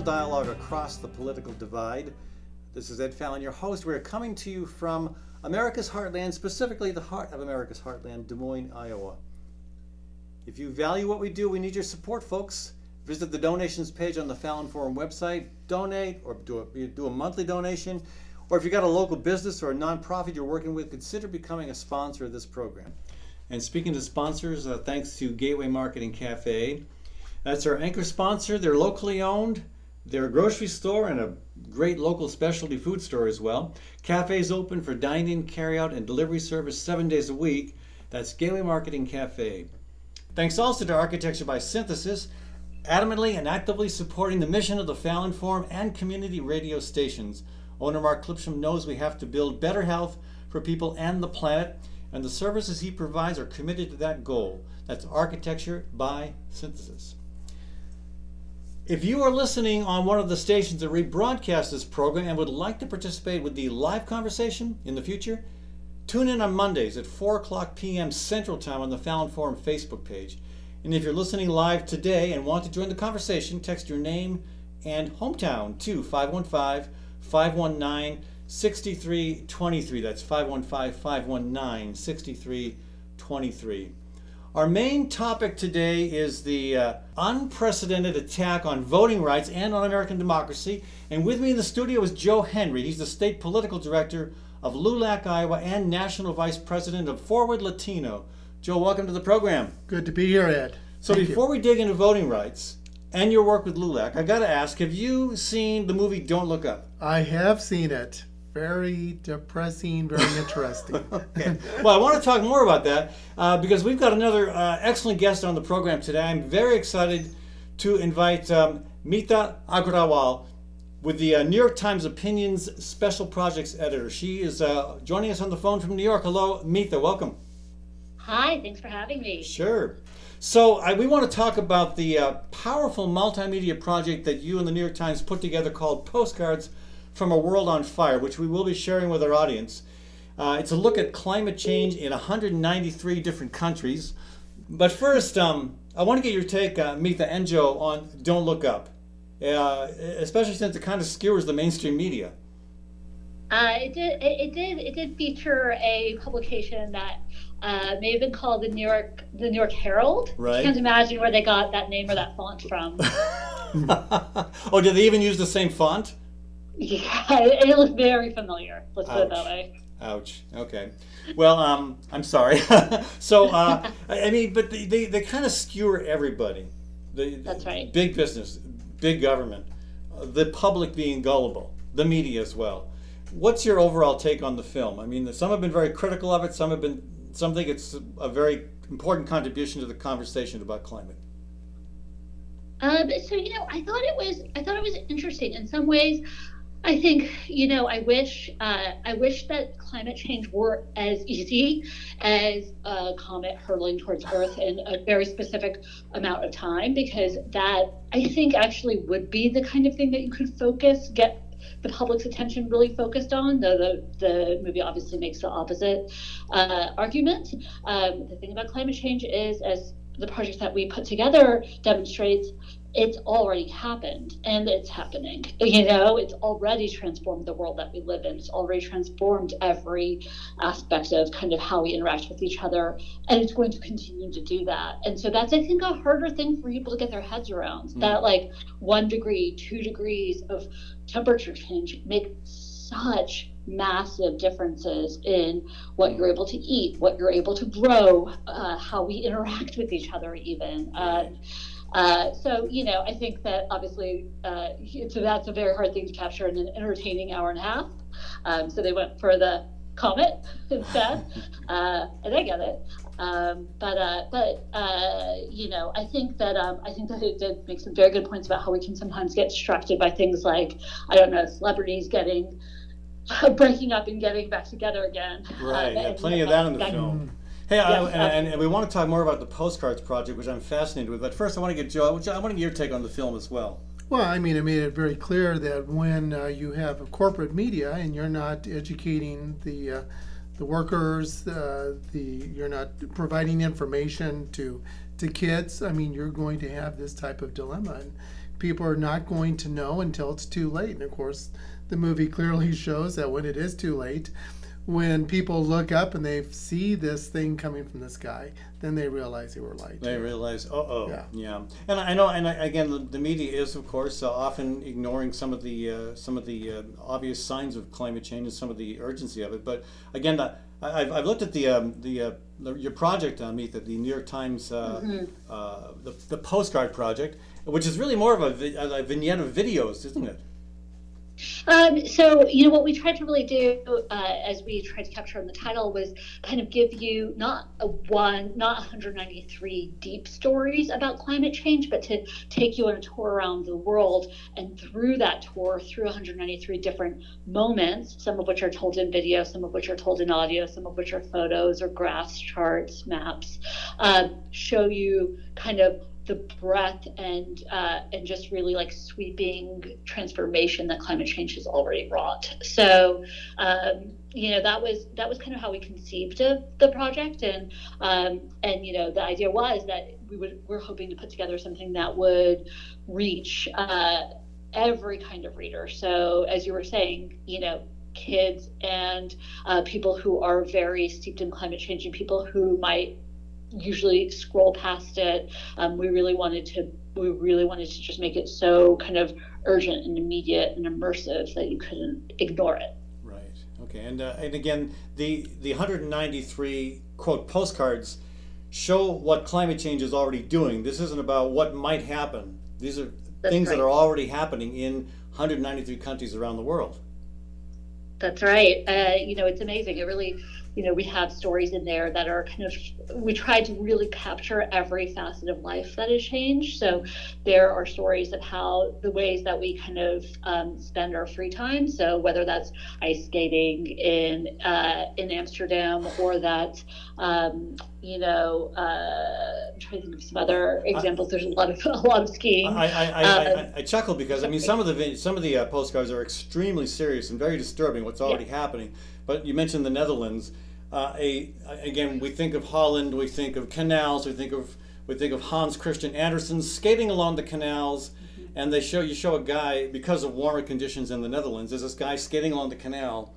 dialogue across the political divide. This is Ed Fallon, your host. We're coming to you from America's Heartland, specifically the heart of America's Heartland, Des Moines, Iowa. If you value what we do, we need your support, folks. Visit the donations page on the Fallon Forum website, donate, or do a, do a monthly donation. Or if you've got a local business or a nonprofit you're working with, consider becoming a sponsor of this program. And speaking to sponsors, uh, thanks to Gateway Marketing Cafe. That's our anchor sponsor. They're locally owned. They're a grocery store and a great local specialty food store as well. Cafes open for dine-in, carry-out, and delivery service seven days a week. That's Gateway Marketing Cafe. Thanks also to Architecture by Synthesis, adamantly and actively supporting the mission of the Fallon Forum and community radio stations. Owner Mark Clipsham knows we have to build better health for people and the planet, and the services he provides are committed to that goal. That's Architecture by Synthesis. If you are listening on one of the stations that rebroadcast this program and would like to participate with the live conversation in the future, tune in on Mondays at 4 o'clock p.m. Central Time on the Fallon Forum Facebook page. And if you're listening live today and want to join the conversation, text your name and hometown to 515 519 6323. That's 515 519 6323. Our main topic today is the uh, unprecedented attack on voting rights and on American democracy. And with me in the studio is Joe Henry. He's the state political director of LULAC, Iowa, and national vice president of Forward Latino. Joe, welcome to the program. Good to be here, Ed. So, Thank before you. we dig into voting rights and your work with LULAC, I got to ask have you seen the movie Don't Look Up? I have seen it very depressing, very interesting. okay. Well, I want to talk more about that uh, because we've got another uh, excellent guest on the program today. I'm very excited to invite um, Meeta Agrawal with the uh, New York Times Opinions Special Projects Editor. She is uh, joining us on the phone from New York. Hello, Meeta. Welcome. Hi, thanks for having me. Sure. So, I, we want to talk about the uh, powerful multimedia project that you and the New York Times put together called Postcards from a World on Fire, which we will be sharing with our audience. Uh, it's a look at climate change in 193 different countries. But first, um, I want to get your take, uh, Meeta and Joe, on Don't Look Up, uh, especially since it kind of skewers the mainstream media. Uh, it did. It, it, did. It did feature a publication that uh, may have been called the New York, the New York Herald. Right. I can't imagine where they got that name or that font from. oh, did they even use the same font? Yeah, it looks very familiar. Let's Ouch. put it that way. Ouch. Okay. Well, um, I'm sorry. so, uh, I mean, but they, they, they kind of skewer everybody. The, That's right. Big business, big government, the public being gullible, the media as well. What's your overall take on the film? I mean, some have been very critical of it. Some have been. Some think it's a very important contribution to the conversation about climate. Um, so you know, I thought it was. I thought it was interesting in some ways. I think you know I wish uh, I wish that climate change were as easy as a comet hurtling towards Earth in a very specific amount of time because that I think actually would be the kind of thing that you could focus get the public's attention really focused on. Though the the movie obviously makes the opposite uh, argument. Um, the thing about climate change is as the project that we put together demonstrates it's already happened and it's happening. You know, it's already transformed the world that we live in. It's already transformed every aspect of kind of how we interact with each other. And it's going to continue to do that. And so that's, I think, a harder thing for people to get their heads around mm. that like one degree, two degrees of temperature change make such massive differences in what you're able to eat, what you're able to grow, uh, how we interact with each other, even. Uh, uh, so, you know, I think that obviously uh, so that's a very hard thing to capture in an entertaining hour and a half. Um, so they went for the comet instead, uh, and I get it. Um, but uh, but uh, you know, I think that um, I think that it did make some very good points about how we can sometimes get distracted by things like I don't know celebrities getting breaking up and getting back together again. Right, um, yeah, plenty of that in the that, film. Hey, I, and, and, we want to talk more about the postcards project, which I'm fascinated with. But first, I want to get Joe. I want to get your take on the film as well. Well, I mean, it made it very clear that when uh, you have a corporate media and you're not educating the uh, the workers, uh, the you're not providing information to to kids. I mean, you're going to have this type of dilemma. And people are not going to know until it's too late. And of course, the movie clearly shows that when it is too late, when people look up and they see this thing coming from the sky, then they realize they were lied to. They realize, oh, oh, Yeah. yeah. And I know, and I, again, the, the media is, of course, uh, often ignoring some of the uh, some of the uh, obvious signs of climate change and some of the urgency of it. But again, I, I've, I've looked at the um, the, uh, the your project on Meet, the New York Times, uh, uh, the, the postcard project, which is really more of a, vi- a vignette of videos, isn't it? Um, so, you know, what we tried to really do uh, as we tried to capture in the title was kind of give you not a one, not 193 deep stories about climate change, but to take you on a tour around the world and through that tour, through 193 different moments, some of which are told in video, some of which are told in audio, some of which are photos or graphs, charts, maps, uh, show you kind of the breadth and uh, and just really like sweeping transformation that climate change has already wrought. So um, you know that was that was kind of how we conceived of the project, and um, and you know the idea was that we would we're hoping to put together something that would reach uh, every kind of reader. So as you were saying, you know kids and uh, people who are very steeped in climate change and people who might usually scroll past it. Um, we really wanted to we really wanted to just make it so kind of urgent and immediate and immersive that you couldn't ignore it. Right. Okay. And uh, and again, the the 193 quote postcards show what climate change is already doing. This isn't about what might happen. These are That's things that are already happening in 193 countries around the world. That's right. Uh, you know, it's amazing. It really, you know, we have stories in there that are kind of, we try to really capture every facet of life that has changed. So there are stories of how the ways that we kind of um, spend our free time. So whether that's ice skating in uh, in Amsterdam or that, um, you know, uh, I'm trying to think of some other examples. There's a lot of a lot of skiing. I, I, I, I, Um, I chuckle because I mean some of the some of the uh, postcards are extremely serious and very disturbing. What's already happening, but you mentioned the Netherlands. Uh, a again, we think of Holland, we think of canals, we think of we think of Hans Christian Andersen skating along the canals, and they show you show a guy because of warmer conditions in the Netherlands. There's this guy skating along the canal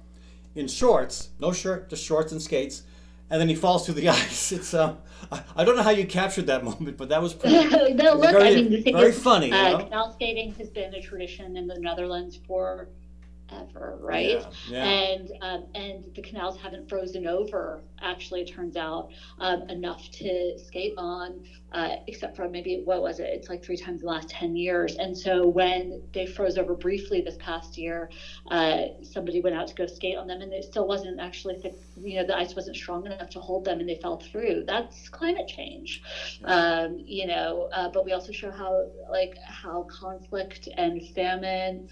in shorts, no shirt, just shorts and skates, and then he falls through the ice. It's um, I, I don't know how you captured that moment, but that was pretty, no, look, very, I mean, the thing very is, funny. You uh, know? canal skating has been a tradition in the Netherlands for ever, right? Yeah, yeah. And um, and the canals haven't frozen over. Actually, it turns out um, enough to skate on, uh, except for maybe what was it? It's like three times the last ten years. And so when they froze over briefly this past year, uh, somebody went out to go skate on them, and it still wasn't actually thick. You know, the ice wasn't strong enough to hold them, and they fell through. That's climate change. Um, you know, uh, but we also show how like how conflict and famine.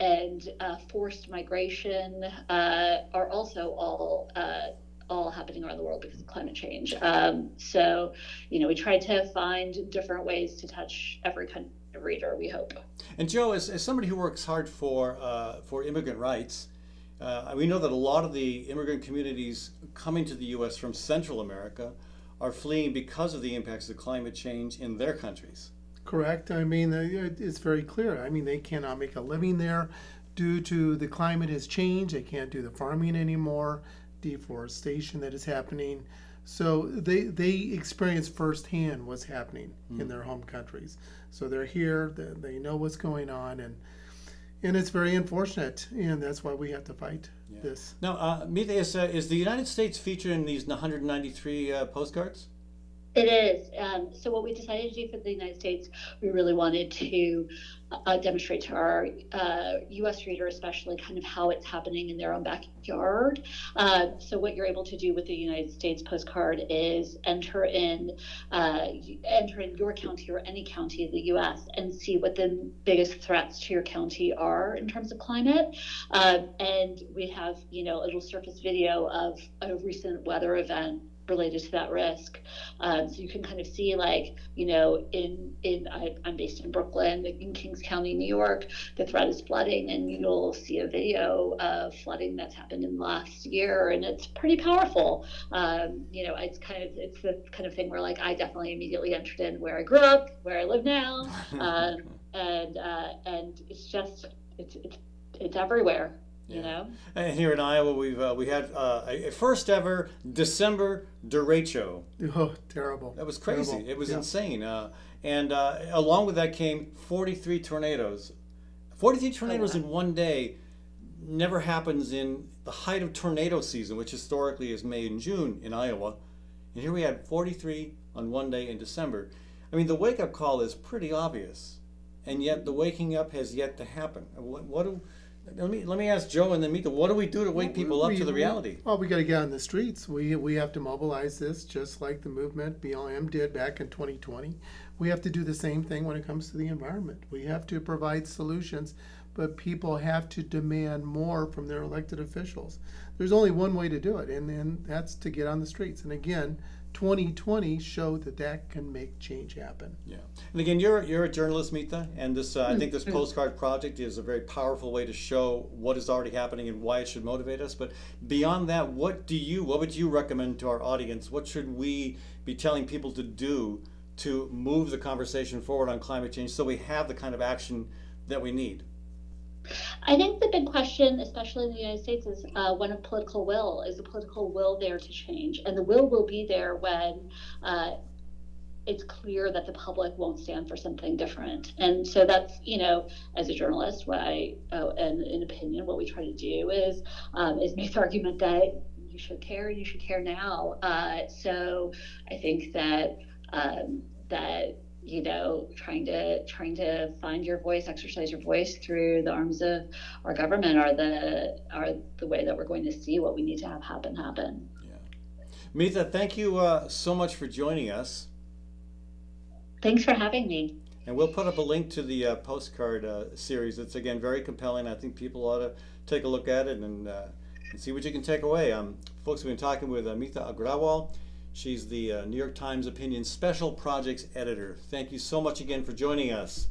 And uh, forced migration uh, are also all uh, all happening around the world because of climate change. Um, so, you know, we try to find different ways to touch every kind of reader. We hope. And Joe, as, as somebody who works hard for uh, for immigrant rights, uh, we know that a lot of the immigrant communities coming to the U.S. from Central America are fleeing because of the impacts of climate change in their countries. Correct. I mean, uh, it's very clear. I mean, they cannot make a living there due to the climate has changed. They can't do the farming anymore, deforestation that is happening. So they they experience firsthand what's happening in their home countries. So they're here. They, they know what's going on, and and it's very unfortunate. And that's why we have to fight this. Now, uh, Meeta, is, uh, is the United States featured in these 193 uh, postcards? It is. Um, so, what we decided to do for the United States, we really wanted to uh, demonstrate to our uh, U.S. reader, especially, kind of how it's happening in their own backyard. Uh, so, what you're able to do with the United States postcard is enter in, uh, enter in your county or any county in the U.S. and see what the biggest threats to your county are in terms of climate. Uh, and we have, you know, a little surface video of a recent weather event related to that risk. Um, so you can kind of see, like, you know, in in I, am based in Brooklyn, in Kings County, New York, the threat is flooding, and you'll see a video of flooding that's happened in the last year, and it's pretty powerful. Um, you know, it's kind of it's the kind of thing where like I definitely immediately entered in where I grew up, where I live now, um, and uh, and it's just it's it's it's everywhere. You know. And here in Iowa, we've uh, we had uh, a first ever December derecho. Oh, terrible! That was crazy. Terrible. It was yeah. insane. Uh, and uh, along with that came 43 tornadoes. 43 tornadoes oh, wow. in one day never happens in the height of tornado season, which historically is May and June in Iowa. And here we had 43 on one day in December. I mean, the wake up call is pretty obvious, and yet the waking up has yet to happen. What, what do let me let me ask Joe and then Meeta. What do we do to wake people up we, to the reality? Well, we got to get on the streets. We we have to mobilize this, just like the movement BLM did back in 2020. We have to do the same thing when it comes to the environment. We have to provide solutions, but people have to demand more from their elected officials. There's only one way to do it, and then that's to get on the streets. And again, 2020 showed that that can make change happen. Yeah, and again, you're you're a journalist, Meeta, and this uh, I think this mm-hmm. postcard project is a very powerful way to show what is already happening and why it should motivate us. But beyond that, what do you what would you recommend to our audience? What should we be telling people to do to move the conversation forward on climate change so we have the kind of action that we need? I think the big question, especially in the United States, is uh, one of political will. Is the political will there to change? And the will will be there when uh, it's clear that the public won't stand for something different. And so that's, you know, as a journalist, what I, uh, and in opinion, what we try to do is um, is make the argument that you should care, and you should care now. Uh, so I think that um, that you know trying to trying to find your voice exercise your voice through the arms of our government are the are the way that we're going to see what we need to have happen happen. Yeah. Meeta thank you uh, so much for joining us. Thanks for having me. And we'll put up a link to the uh, postcard uh, series. It's again very compelling. I think people ought to take a look at it and, uh, and see what you can take away. Um, folks we've been talking with uh, Meeta Agrawal She's the uh, New York Times Opinion Special Projects Editor. Thank you so much again for joining us.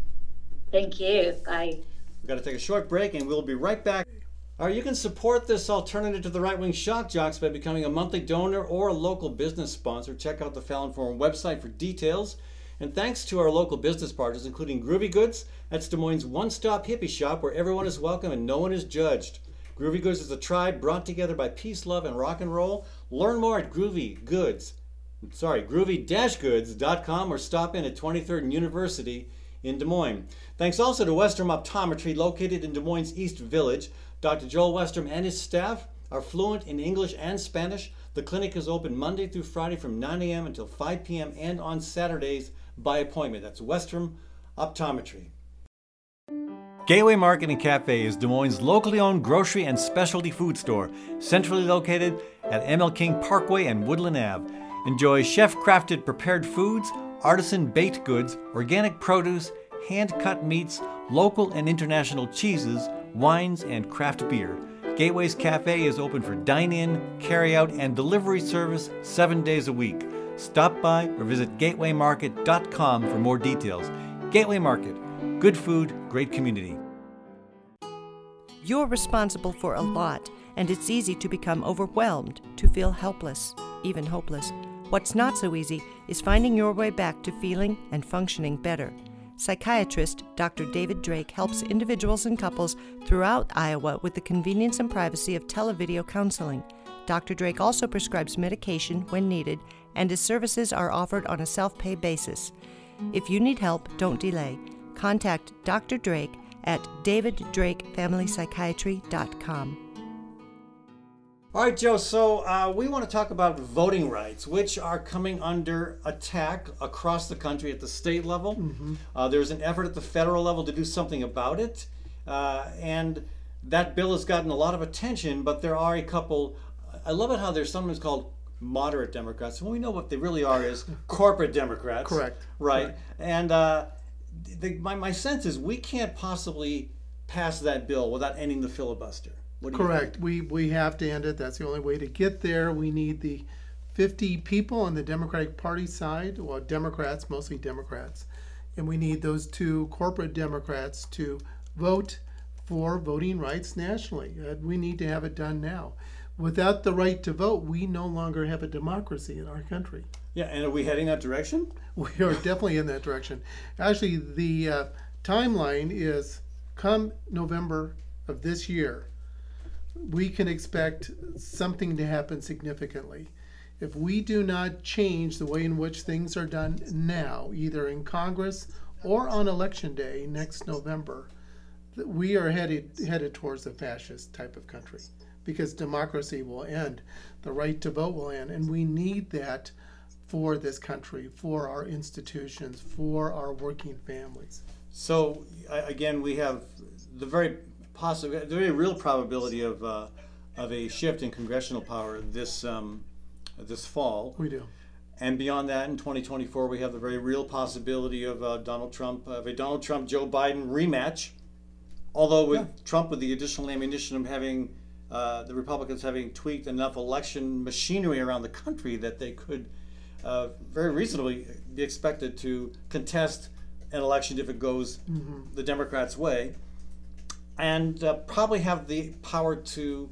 Thank you. Bye. We've got to take a short break and we'll be right back. All right, you can support this alternative to the right wing shock jocks by becoming a monthly donor or a local business sponsor. Check out the Fallon Forum website for details. And thanks to our local business partners, including Groovy Goods, that's Des Moines' one stop hippie shop where everyone is welcome and no one is judged. Groovy Goods is a tribe brought together by peace, love, and rock and roll. Learn more at Groovy Goods. Sorry, groovy-goods.com or stop in at 23rd and University in Des Moines. Thanks also to Westrom Optometry, located in Des Moines East Village. Dr. Joel Westrom and his staff are fluent in English and Spanish. The clinic is open Monday through Friday from 9 a.m. until 5 p.m. and on Saturdays by appointment. That's Westrom Optometry. Gateway Market and Cafe is Des Moines' locally owned grocery and specialty food store, centrally located at ML King Parkway and Woodland Ave. Enjoy chef crafted prepared foods, artisan baked goods, organic produce, hand cut meats, local and international cheeses, wines, and craft beer. Gateway's Cafe is open for dine in, carry out, and delivery service seven days a week. Stop by or visit gatewaymarket.com for more details. Gateway Market Good food, great community. You're responsible for a lot, and it's easy to become overwhelmed, to feel helpless, even hopeless. What's not so easy is finding your way back to feeling and functioning better. Psychiatrist Dr. David Drake helps individuals and couples throughout Iowa with the convenience and privacy of televideo counseling. Dr. Drake also prescribes medication when needed, and his services are offered on a self pay basis. If you need help, don't delay contact Dr. Drake at daviddrakefamilypsychiatry.com. All right, Joe. So uh, we want to talk about voting rights, which are coming under attack across the country at the state level. Mm-hmm. Uh, there's an effort at the federal level to do something about it, uh, and that bill has gotten a lot of attention. But there are a couple. I love it how there's sometimes called moderate Democrats. Well, we know what they really are is corporate Democrats. Correct. Right. Correct. And uh, the, my, my sense is we can't possibly pass that bill without ending the filibuster. Correct. We we have to end it. That's the only way to get there. We need the 50 people on the Democratic Party side, well, Democrats, mostly Democrats, and we need those two corporate Democrats to vote for voting rights nationally. Uh, we need to have it done now. Without the right to vote, we no longer have a democracy in our country. Yeah, and are we heading that direction? We are definitely in that direction. Actually, the uh, timeline is come November of this year, we can expect something to happen significantly. If we do not change the way in which things are done now, either in Congress or on election day next November, we are headed headed towards a fascist type of country because democracy will end, the right to vote will end, and we need that for this country, for our institutions, for our working families. So again, we have the very possible, the very real probability of uh, of a shift in congressional power this um, this fall. We do. And beyond that, in 2024, we have the very real possibility of uh, Donald Trump, of a Donald Trump Joe Biden rematch. Although with Trump, with the additional ammunition of having uh, the Republicans having tweaked enough election machinery around the country that they could uh, very reasonably be expected to contest an election if it goes the Democrats' way, and uh, probably have the power to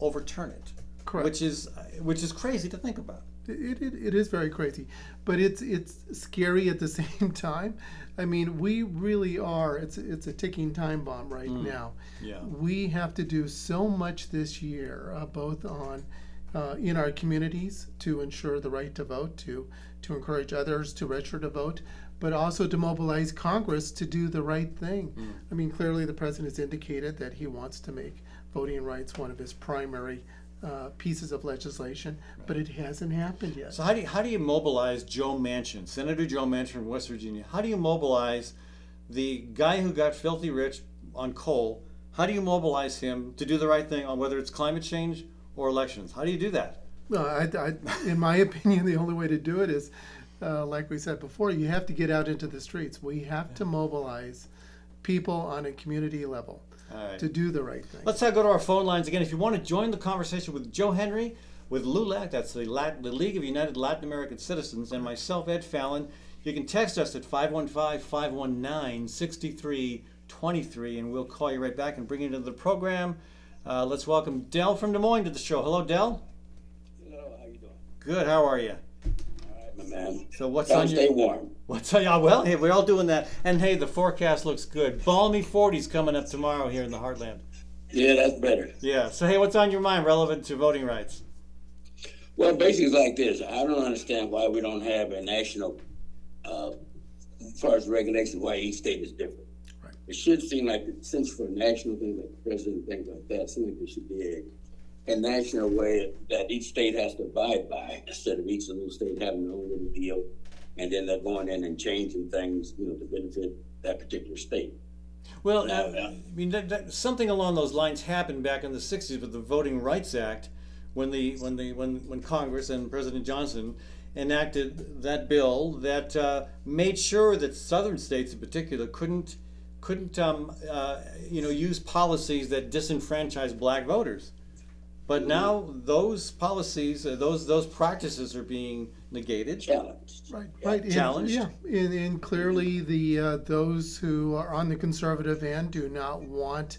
overturn it, Correct. which is which is crazy to think about. It, it, it is very crazy, but it's it's scary at the same time. I mean, we really are. It's it's a ticking time bomb right now. Yeah. We have to do so much this year, uh, both on uh, in our communities to ensure the right to vote, to to encourage others to register to vote, but also to mobilize Congress to do the right thing. I mean, clearly the president has indicated that he wants to make voting rights one of his primary uh, pieces of legislation, but it hasn't happened yet. So how do you, how do you mobilize Joe Manchin, Senator Joe Manchin from West Virginia? How do you mobilize the guy who got filthy rich on coal? How do you mobilize him to do the right thing on whether it's climate change or elections? How do you do that? Well, I, I, in my opinion, the only way to do it is, uh, like we said before, you have to get out into the streets. We have to mobilize people on a community level All right. to do the right thing. Let's uh, go to our phone lines again. If you want to join the conversation with Joe Henry, with LULAC, that's the, Lat- the League of United Latin American Citizens, and myself, Ed Fallon, you can text us at 515 519 6323, and we'll call you right back and bring you into the program. Uh, let's welcome Dell from Des Moines to the show. Hello, Dell. Hello, how you doing? Good. How are you? My man. So what's Gotta on stay your warm. what's on? Yeah, well, hey, we're all doing that. And hey, the forecast looks good. Balmy 40s coming up tomorrow here in the Heartland. Yeah, that's better. Yeah. So hey, what's on your mind relevant to voting rights? Well, basically, it's like this. I don't understand why we don't have a national, uh, as far as regulations, why each state is different. Right. It should seem like, since for a national thing like the president, things like that, it seems like there should be a, a national way that each state has to abide by instead of each little state having their own little deal. And then they're going in and changing things, you know, to benefit that particular state. Well, Yeah, uh. I mean, that, that, something along those lines happened back in the '60s with the Voting Rights Act, when the when the when when Congress and President Johnson enacted that bill that uh, made sure that Southern states, in particular, couldn't couldn't um, uh, you know use policies that disenfranchise Black voters. But now those policies, uh, those those practices are being negated. Challenged. Right, right. And, challenged. yeah, and, and clearly the uh, those who are on the conservative end do not want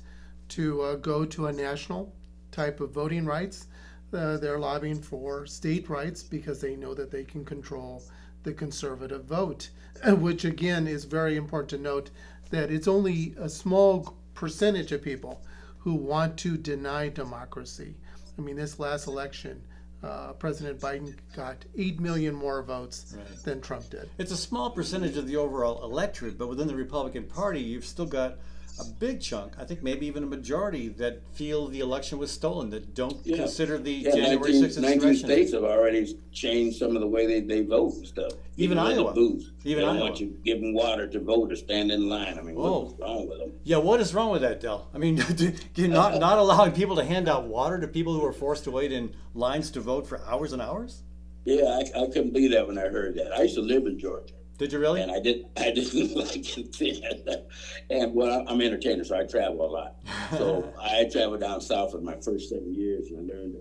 to uh, go to a national type of voting rights. Uh, they're lobbying for state rights because they know that they can control the conservative vote, uh, which again is very important to note that it's only a small percentage of people who want to deny democracy. I mean, this last election, uh, President Biden got 8 million more votes Right. than Trump did. It's a small percentage of the overall electorate, but within the Republican Party, you've still got a big chunk, I think maybe even a majority, that feel the election was stolen, that don't Yeah. consider the Yeah, January 19, 6th 19 insurrection. states have already changed some of the way they, they vote and stuff. Even the Iowa. booths. Even they don't Iowa. want you giving water to vote or stand in line. I mean, Whoa. what's wrong with them? Yeah, what is wrong with that, Dell? I mean, you're not, not allowing people to hand out water to people who are forced to wait in lines to vote for hours and hours? Yeah, I, I couldn't believe that when I heard that. I used to live in Georgia, Did you really? and I did I didn't like it then. And well, I'm an entertainer, so I travel a lot. So I traveled down south in my first seven years, and I learned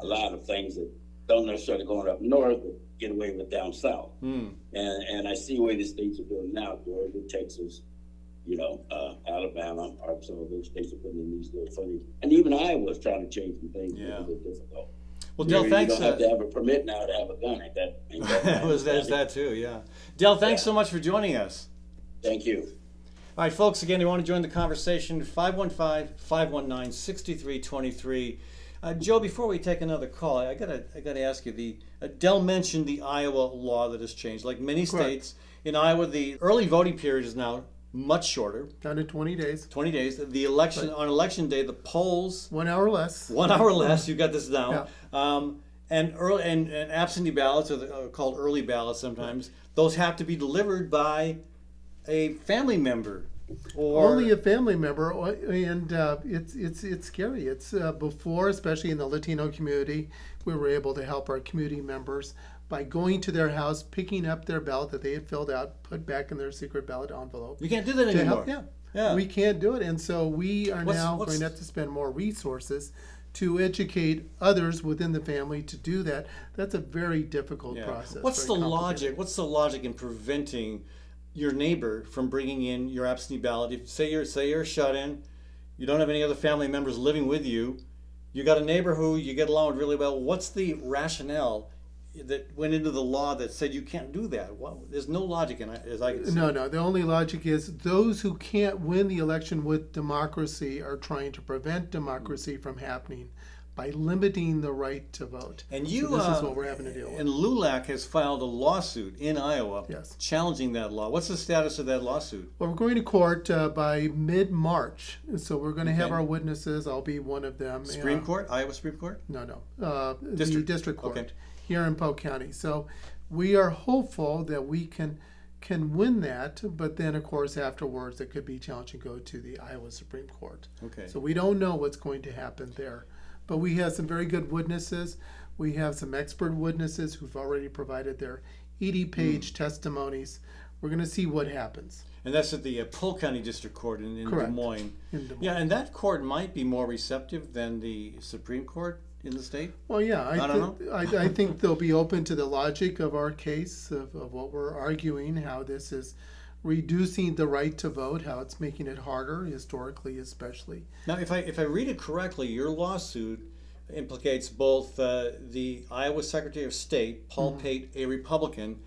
a lot of things that don't necessarily going up north, but get away with down south. Hmm. And and I see where the states are doing now, Georgia, Texas, you know, uh, Alabama, Arkansas, those states are putting in these little funny, and even Iowa's trying to change some things. Yeah. Yeah. A little difficult. Well, You, Dell, you thanks. don't have Uh, to have a permit now to have a gun. Ain't that? Ain't that that was, there's that too, yeah. Dell, thanks Yeah. so much for joining us. Thank you. All right, folks, again, you want to join the conversation, 515 519 6323. Uh, Joe, before we take another call, I gotta, I gotta ask you. The uh, Dell mentioned the Iowa law that has changed. Like many Correct. states, in Iowa, the early voting period is now much shorter, Down to 20 days, 20 days. The election on election day, the polls one hour less. one hour less. You got this down. Yeah. Um, and early and, and absentee ballots, are, the, uh, called early ballots sometimes. Those have to be delivered by a family member, or Only a family member, and uh, it's it's it's scary. It's uh, before, especially in the Latino community, we were able to help our community members by going to their house, picking up their ballot that they had filled out, put back in their secret ballot envelope. you can't do that anymore. help. Yeah. Yeah. we can't do it, and so we are What's- now what's- going to have to spend more resources to educate others within the family to do that. That's a very difficult Yeah. process. What's the logic? What's the logic in preventing your neighbor from bringing in your absentee ballot? If say you're say you're shut in, you don't have any other family members living with you, you got a neighbor who you get along with really well. What's the rationale that went into the law that said you can't do that? Well, there's no logic in it, as I can see. No, no. The only logic is those who can't win the election with democracy are trying to prevent democracy from happening by limiting the right to vote. And you, So this uh, is what we're having to deal with. And LULAC has filed a lawsuit in Iowa Yes. challenging that law. What's the status of that lawsuit? Well, we're going to court uh, by mid-March, so we're going to have our witnesses. I'll be one of them. Supreme Uh, Court, Iowa Supreme Court. No, no. Uh, District. district court Okay. Here in Polk County. So we are hopeful that we can can win that, but then of course afterwards it could be challenged and go to the Iowa Supreme Court. Okay. So we don't know what's going to happen there. But we have some very good witnesses. We have some expert witnesses who've already provided their 80 page Hmm. testimonies. We're going to see what happens And that's at the uh, Polk County District Court in, in Des Correct. Moines. in Des Moines. Yeah, and that court might be more receptive than the Supreme Court in the state. Well, yeah, I, I don't thi- I, I think they'll be open to the logic of our case, of, of what we're arguing, how this is reducing the right to vote, how it's making it harder, historically especially. Now, if I if I read it correctly, your lawsuit implicates both uh, the Iowa Secretary of State, Paul Mm-hmm. Pate, a Republican,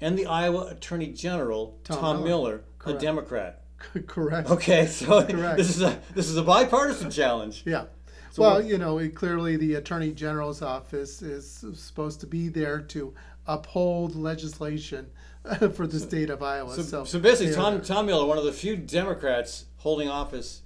and the Iowa Attorney General, Tom, Tom Miller, Miller. a Democrat. Correct. Okay, so Correct. this is a this is a bipartisan challenge. Yeah. So well, what- you know, it, clearly the Attorney General's office is supposed to be there to uphold legislation for the state of Iowa. So, So, so basically, Tom. Tom Miller, one of the few Democrats holding office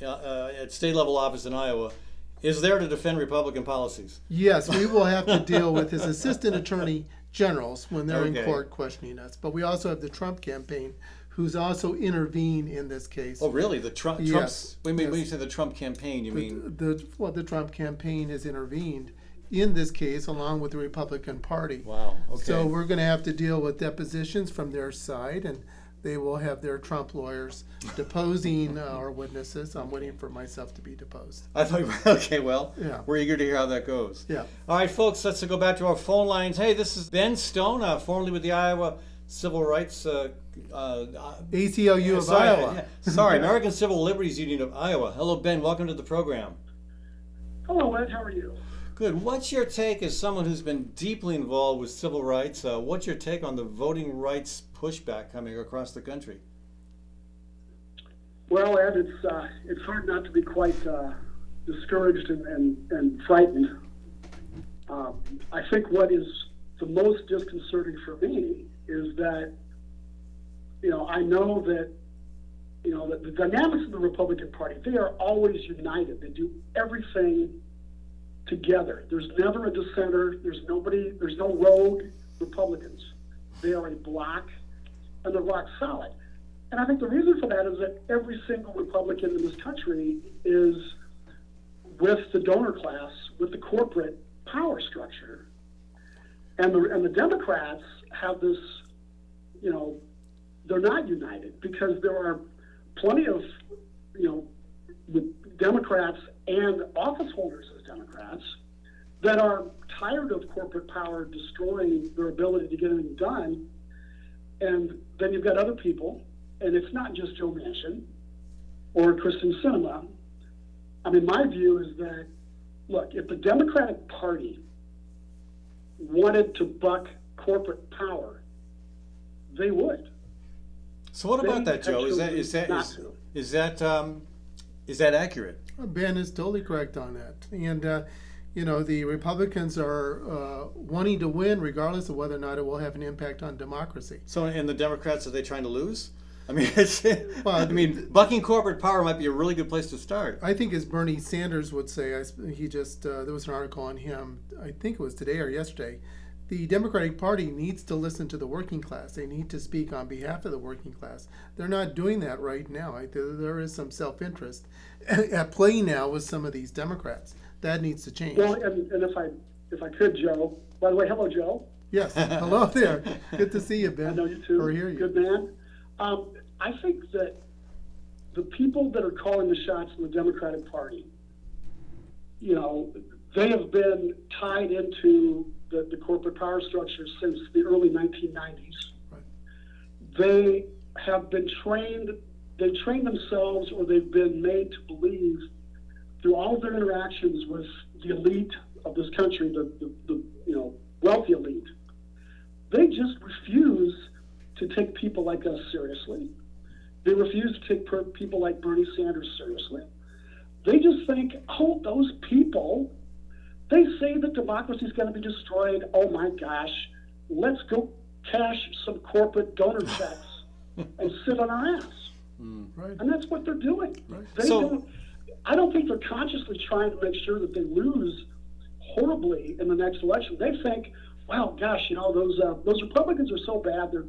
uh, uh, at state level office in Iowa, is there to defend Republican policies. Yes, we will have to deal with his assistant attorney generals when they're Okay. in court questioning us. But we also have the Trump campaign, who's also intervened in this case. Oh, really? The Trump? Yes, Trump's, when, you- when you say the Trump campaign, you mean? the, the well, the Trump campaign has intervened in this case along with the Republican Party. Wow. Okay. So we're going to have to deal with depositions from their side, and they will have their Trump lawyers deposing uh, our witnesses. I'm waiting for myself to be deposed. I thought. Okay. Well, Yeah. we're eager to hear how that goes. Yeah. All right, folks. Let's go back to our phone lines. Hey, this is Ben Stone, uh, formerly with the Iowa Civil Rights. Uh, uh, uh, ACLU of sorry, Iowa. yeah, sorry, American Civil Liberties Union of Iowa. Hello, Ben. Welcome to the program. Hello, Ed. How are you? Good. What's your take as someone who's been deeply involved with civil rights? Uh, what's your take on the voting rights pushback coming across the country? Well, Ed, it's uh, it's hard not to be quite uh, discouraged and, and, and frightened. Um, I think what is the most disconcerting for me is that, you know, I know that, you know, that the dynamics of the Republican Party, they are always united. They do everything together. There's never a dissenter. There's nobody, there's no rogue Republicans. They are a block and they're rock solid. And I think the reason for that is that every single Republican in this country is with the donor class, with the corporate power structure. And the, and the Democrats have this, you know, they're not united because there are plenty of, you know, with Democrats and office holders as Democrats that are tired of corporate power destroying their ability to get anything done. And then you've got other people, and it's not just Joe Manchin or Kyrsten Sinema. I mean, my view is that, look, if the Democratic Party wanted to buck corporate power, they would. So what about that, Joe? Is that actually is that not is, to. is that um, is that accurate? Ben is totally correct on that. And, uh, you know, the Republicans are uh, wanting to win regardless of whether or not it will have an impact on democracy. So, and the Democrats are they trying to lose? I mean, it's, Well, I mean, bucking corporate power might be a really good place to start. I think, as Bernie Sanders would say, I, he just, uh, there was an article on him, I think it was today or yesterday. The Democratic Party needs to listen to the working class. They need to speak on behalf of the working class. They're not doing that right now. There, there is some self interest at play now with some of these Democrats. That needs to change. Well, and, and if I if I could, Joe. By the way, hello, Joe. Yes. Hello there. Good to see you, Ben. I know you too. Or hear you. Good man. Um, I think that the people that are calling the shots in the Democratic Party, you know, they have been tied into the, the corporate power structure since the early 1990s. Right. They have been trained, they trained themselves or they've been made to believe through all of their interactions with the elite of this country, the, the, the you know, wealthy elite, they just refuse to take people like us seriously. They refuse to take per- people like Bernie Sanders seriously. They just think, oh, those people, they say that democracy is going to be destroyed. Oh my gosh, let's go cash some corporate donor checks and sit on our ass. Right. And that's what they're doing. They So- don't, I don't think they're consciously trying to make sure that they lose horribly in the next election. They think, well, gosh, you know, those uh, those Republicans are so bad. They're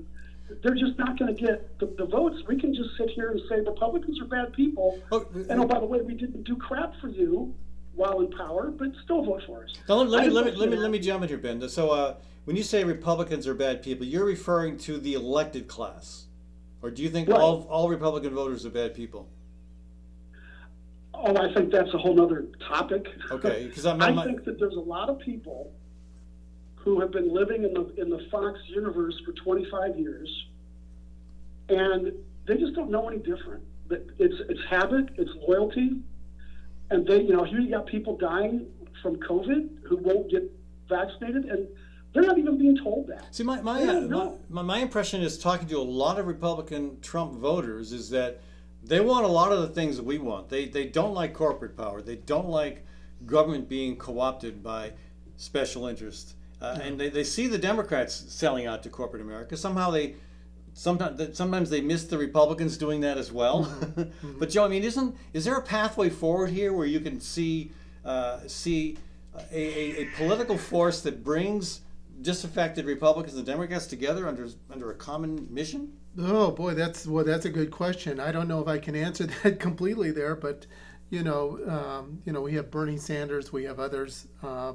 they're just not going to get the, the votes. We can just sit here and say Republicans are bad people. Oh, and oh, by the way, we didn't do crap for you while in power, but still vote for us. Now, let, let me let me let me let me jump in here, Ben. So, uh, when you say Republicans are bad people, you're referring to the elected class, or do you think Right. all all Republican voters are bad people? Oh, I think that's a whole other topic. Okay, 'cause I'm- I I'm- think that there's a lot of people who have been living in the in the Fox universe for 25 years, and they just don't know any different. That it's it's habit, it's loyalty, and they you know here you got people dying from COVID who won't get vaccinated, and they're not even being told that. See, my my, my, my my impression is talking to a lot of Republican Trump voters is that they want a lot of the things that we want. They they don't like corporate power. They don't like government being co-opted by special interests, uh, and they, they see the Democrats selling out to corporate America. Somehow they. Sometimes, sometimes they miss the Republicans doing that as well. but Joe, I mean, isn't is there a pathway forward here where you can see uh, see a, a, a political force that brings disaffected Republicans and Democrats together under under a common mission? Oh boy, that's well, that's a good question. I don't know if I can answer that completely there, but you know, um, you know, we have Bernie Sanders, we have others uh,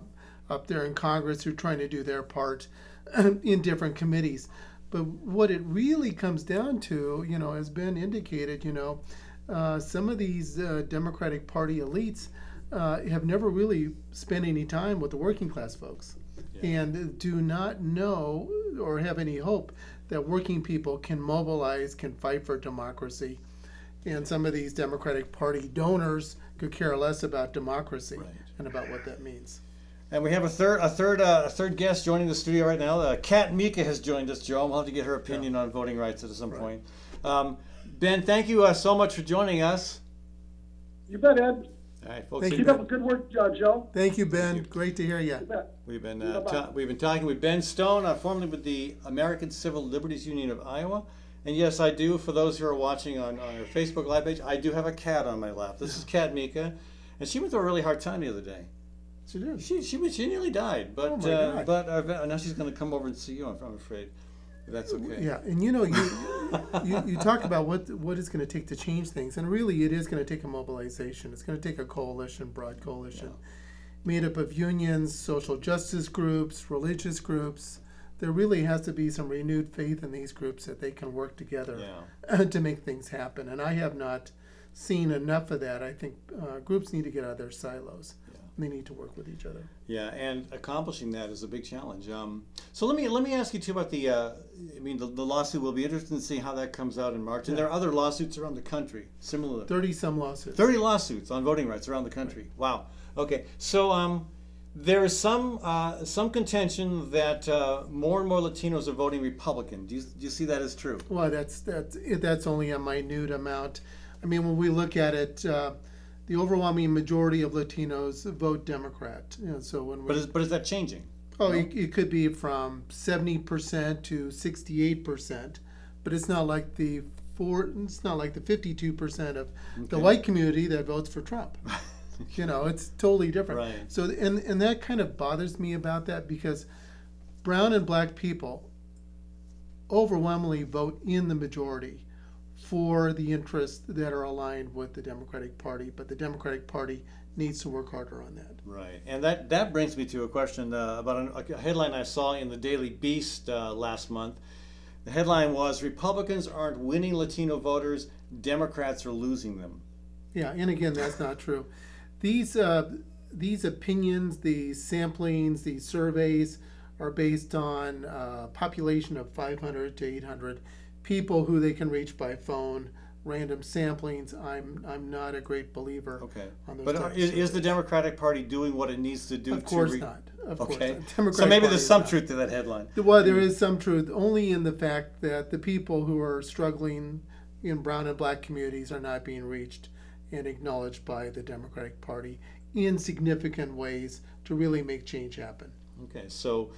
up there in Congress who are trying to do their part in different committees. But what it really comes down to, you know, has been indicated, you know, uh, some of these uh, Democratic Party elites uh, have never really spent any time with the working class folks and do not know or have any hope that working people can mobilize, can fight for democracy. And some of these Democratic Party donors could care less about democracy and about what that means. And we have a third a third uh, a third guest joining the studio right now. Uh, Kat Mika has joined us, Joe. We'll have to get her opinion on voting rights at some point. Um, ben, thank you uh, so much for joining us. You bet, Ed. All right, folks. Thank we've Keep been- up the good work, uh, Joe. Thank you, Ben. Great to hear you. You bet. We've been uh, ta- we've been talking with Ben Stone, uh, formerly with the American Civil Liberties Union of Iowa. And yes, I do. For those who are watching on, on our Facebook live page, I do have a cat on my lap. This is Kat Mika, and she went through a really hard time the other day. She did. She she was- she nearly died, but Oh my uh, God. but uh, now she's going to come over and see you. I'm, I'm afraid. If that's okay. Yeah, and you know, you you, you talk about what what it's going to take to change things, and really, it is going to take a mobilization. It's going to take a coalition, broad coalition, made up of unions, social justice groups, religious groups. There really has to be some renewed faith in these groups that they can work together to make things happen. And I have not seen enough of that. I think uh, groups need to get out of their silos. They need to work with each other. Yeah, and accomplishing that is a big challenge. Um, so let me let me ask you too about the. Uh, I mean, the, the lawsuit will be interesting to see how that comes out in March. And there are other lawsuits around the country, similar. Thirty some lawsuits. Thirty lawsuits on voting rights around the country. Wow. Okay, so um, there is some uh, some contention that uh, more and more Latinos are voting Republican. Do you, do you see that as true? Well, that's that's that's only a minute amount. I mean, when we look at it, uh, the overwhelming majority of Latinos vote Democrat. Know, so when we, But is but is that changing? oh, it, it could be from seventy percent to sixty-eight percent, but it's not like the four. It's not like the fifty-two percent of the white community that votes for Trump. you know, it's totally different. Right. So, and and that kind of bothers me about that because brown and black people overwhelmingly vote in the majority for the interests that are aligned with the Democratic Party, but the Democratic Party needs to work harder on that. Right, and that that brings me to a question uh, about an, a headline I saw in the Daily Beast uh, last month. The headline was Republicans aren't winning Latino voters, Democrats are losing them. Yeah, and again, that's not true. These uh, these opinions, these samplings, these surveys are based on a population of 500 to 800 people who they can reach by phone. Random samplings. I'm I'm not a great believer. Okay, On those but uh, is, is the Democratic Party doing what it needs to do Of to course re- not. Of course Okay, not. so maybe Party there's some not. truth to that headline. Well, there is some truth, only in the fact that the people who are struggling in brown and black communities are not being reached and acknowledged by the Democratic Party in significant ways to really make change happen. Okay, so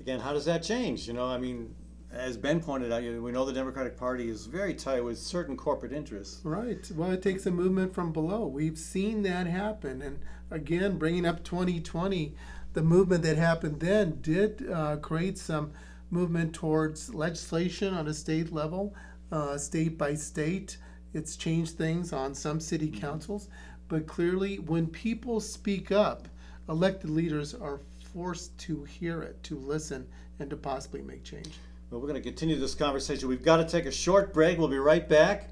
again, how does that change? You know, I mean, as Ben pointed out, we know the Democratic Party is very tight with certain corporate interests. Right. Well, it takes a movement from below. We've seen that happen. And again, bringing up 2020, the movement that happened then did uh, create some movement towards legislation on a state level, uh, state by state. It's changed things on some city councils. But clearly, when people speak up, elected leaders are forced to hear it, to listen, and to possibly make change. We're going to continue this conversation. We've got to take a short break. We'll be right back.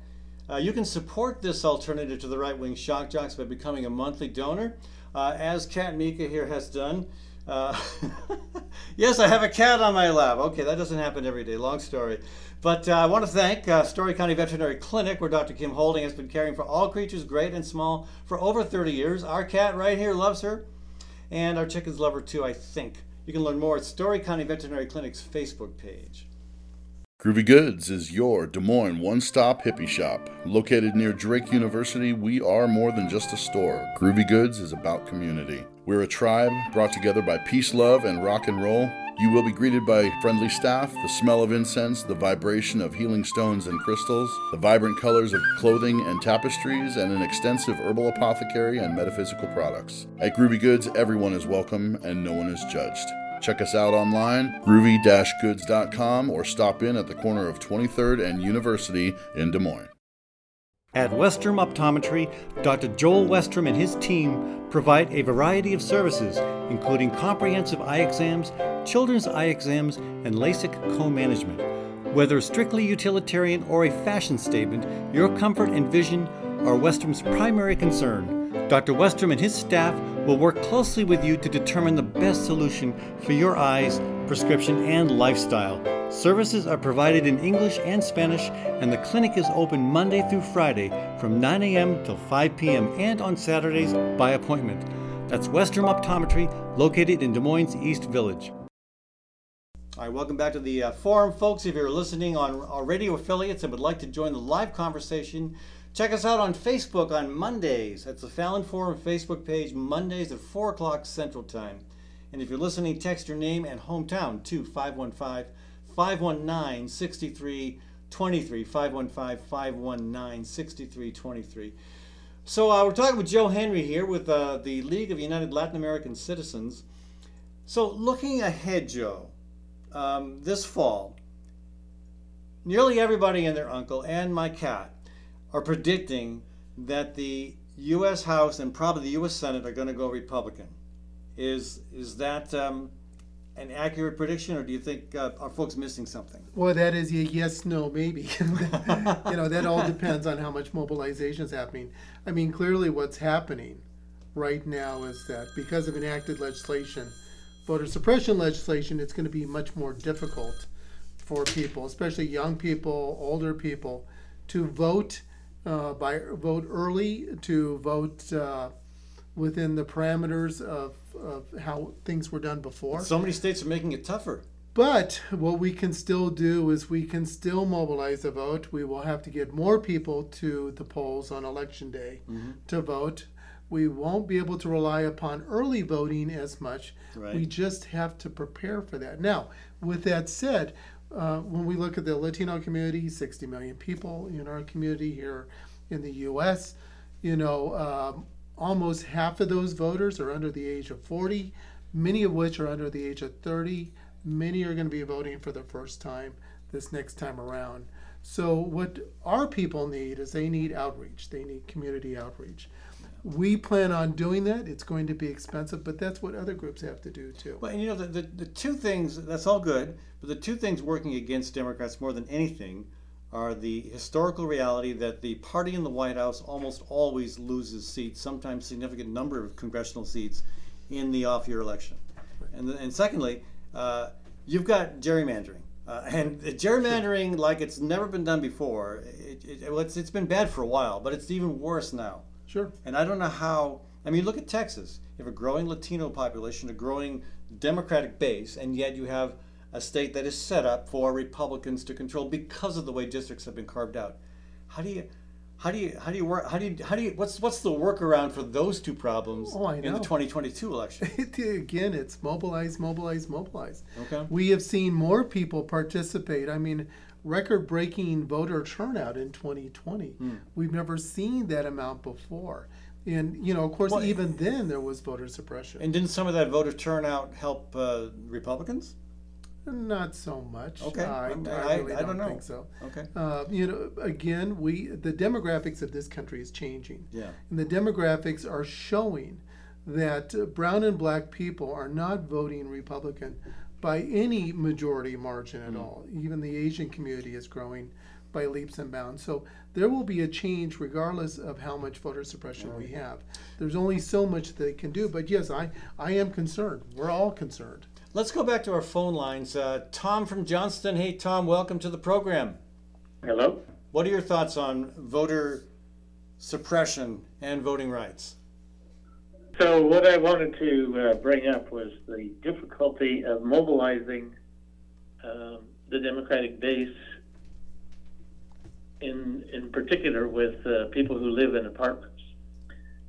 Uh, you can support this alternative to the right wing shock jocks by becoming a monthly donor, uh, as Kat Mika here has done. Uh, yes, I have a cat on my lap. Okay, that doesn't happen every day. Long story. But uh, I want to thank uh, Story County Veterinary Clinic, where Dr. Kim Holding has been caring for all creatures, great and small, for over 30 years. Our cat right here loves her, and our chickens love her too, I think. You can learn more at Story County Veterinary Clinic's Facebook page. Groovy Goods is your Des Moines one stop hippie shop. Located near Drake University, we are more than just a store. Groovy Goods is about community. We're a tribe brought together by peace, love, and rock and roll. You will be greeted by friendly staff, the smell of incense, the vibration of healing stones and crystals, the vibrant colors of clothing and tapestries, and an extensive herbal apothecary and metaphysical products. At Groovy Goods, everyone is welcome and no one is judged. Check us out online, groovy-goods.com, or stop in at the corner of 23rd and University in Des Moines. At Westrom Optometry, Dr. Joel Westrom and his team provide a variety of services, including comprehensive eye exams, children's eye exams, and LASIK co management. Whether strictly utilitarian or a fashion statement, your comfort and vision are Westrom's primary concern. Dr. Westrom and his staff will work closely with you to determine the best solution for your eyes, prescription, and lifestyle. Services are provided in English and Spanish, and the clinic is open Monday through Friday from 9 a.m. till 5 p.m. and on Saturdays by appointment. That's Westrom Optometry, located in Des Moines East Village. All right, welcome back to the uh, forum, folks. If you're listening on our radio affiliates and would like to join the live conversation, check us out on Facebook on Mondays. That's the Fallon Forum Facebook page, Mondays at 4 o'clock Central Time. And if you're listening, text your name and hometown to 515 519 6323. 515 519 6323. So uh, we're talking with Joe Henry here with uh, the League of United Latin American Citizens. So looking ahead, Joe, um, this fall, nearly everybody and their uncle and my cat are predicting that the U.S. House and probably the U.S. Senate are going to go Republican. Is is that um, an accurate prediction, or do you think uh, are folks missing something? Well, that is a yes, no, maybe. you know, that all depends on how much mobilization is happening. I mean, clearly what's happening right now is that because of enacted legislation, voter suppression legislation, it's going to be much more difficult for people, especially young people, older people, to vote uh, by vote early, to vote uh, within the parameters of, of how things were done before. So many states are making it tougher. But what we can still do is we can still mobilize the vote. We will have to get more people to the polls on election day to vote. We won't be able to rely upon early voting as much. Right. We just have to prepare for that. Now, with that said, uh, when we look at the Latino community, 60 million people in our community here in the U.S., you know, um, almost half of those voters are under the age of 40, many of which are under the age of 30. Many are going to be voting for the first time this next time around. So, what our people need is they need outreach, they need community outreach. We plan on doing that. It's going to be expensive, but that's what other groups have to do too. Well, and you know, the, the, the two things, that's all good, but the two things working against Democrats more than anything are the historical reality that the party in the White House almost always loses seats, sometimes significant number of congressional seats in the off year election. And, and secondly, uh, you've got gerrymandering. Uh, and gerrymandering, like it's never been done before, it, it, well, it's, it's been bad for a while, but it's even worse now. Sure. And I don't know how. I mean, look at Texas. You have a growing Latino population, a growing Democratic base, and yet you have a state that is set up for Republicans to control because of the way districts have been carved out. How do you, how do you, how do you work? How do you, how do you? What's what's the workaround for those two problems Oh, in the 2022 election? Again, it's mobilize, mobilize, mobilize. Okay. We have seen more people participate. I mean, record breaking voter turnout in 2020. Hmm. We've never seen that amount before. And, you know, of course, Well, even then there was voter suppression. And didn't some of that voter turnout help uh, Republicans? Not so much. Okay. I, I I- really I don't, don't know. think so. Okay. Uh, you know, again, we the demographics of this country is changing. Yeah. And the demographics are showing that brown and black people are not voting Republican by any majority margin at all. Even the Asian community is growing by leaps and bounds. So there will be a change regardless of how much voter suppression we have. There's only so much they can do. But yes, I, I am concerned. We're all concerned. Let's go back to our phone lines. Uh, Tom from Johnston. Hey, Tom, welcome to the program. Hello? What are your thoughts on voter suppression and voting rights? So, what I wanted to uh, bring up was the difficulty of mobilizing um, the Democratic base, in, in particular with uh, people who live in apartments.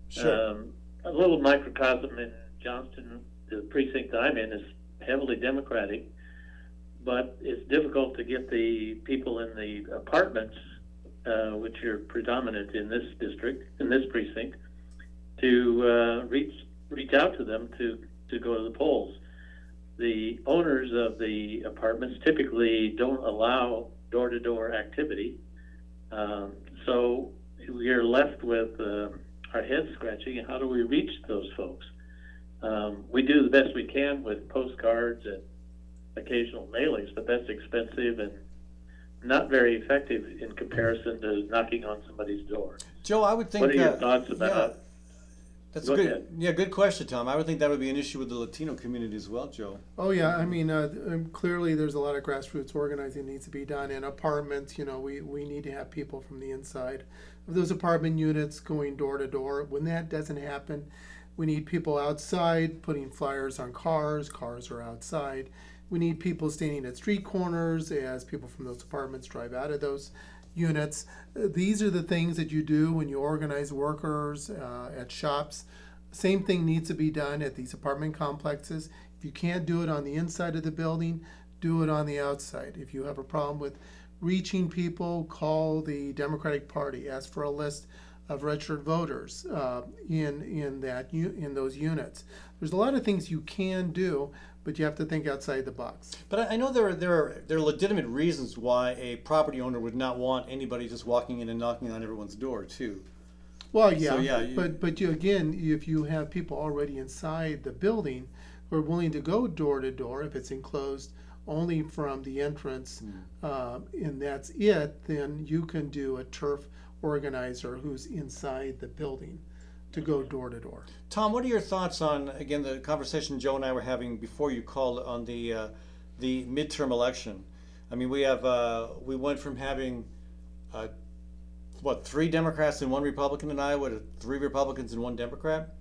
Sure. Um, a little microcosm in Johnston, the precinct I'm in, is heavily Democratic, but it's difficult to get the people in the apartments, uh, which are predominant in this district, in this precinct, to uh, reach reach out to them to to go to the polls. The owners of the apartments typically don't allow door to door activity, um, so we are left with uh, our heads scratching. How do we reach those folks? Um, we do the best we can with postcards and occasional mailings, but that's expensive and not very effective in comparison to knocking on somebody's door. Joe, I would think. What are your uh, thoughts about? Yeah, that's Go good. ahead. Yeah, good question, Tom. I would think that would be an issue with the Latino community as well, Joe. Oh yeah, I mean, uh, um, clearly there's a lot of grassroots organizing needs to be done in apartments. You know, we we need to have people from the inside of those apartment units going door to door. When that doesn't happen, we need people outside putting flyers on cars. Cars are outside. We need people standing at street corners as people from those apartments drive out of those units. These are the things that you do when you organize workers uh, at shops. Same thing needs to be done at these apartment complexes. If you can't do it on the inside of the building, do it on the outside. If you have a problem with reaching people, call the Democratic Party. Ask for a list of registered voters uh, in in that in those units. There's a lot of things you can do, but you have to think outside the box. But I, I know there are there are there are legitimate reasons why a property owner would not want anybody just walking in and knocking on everyone's door, too. Well, yeah, yeah, you- but but you again, if you have people already inside the building who are willing to go door to door, if it's enclosed only from the entrance, uh, and that's it, then you can do a turf organizer who's inside the building. To go door to door. Tom, what are your thoughts on again the conversation Joe and I were having before you called on the uh, the midterm election? I mean, we have uh, we went from having uh, what three Democrats and one Republican in Iowa to three Republicans and one Democrat,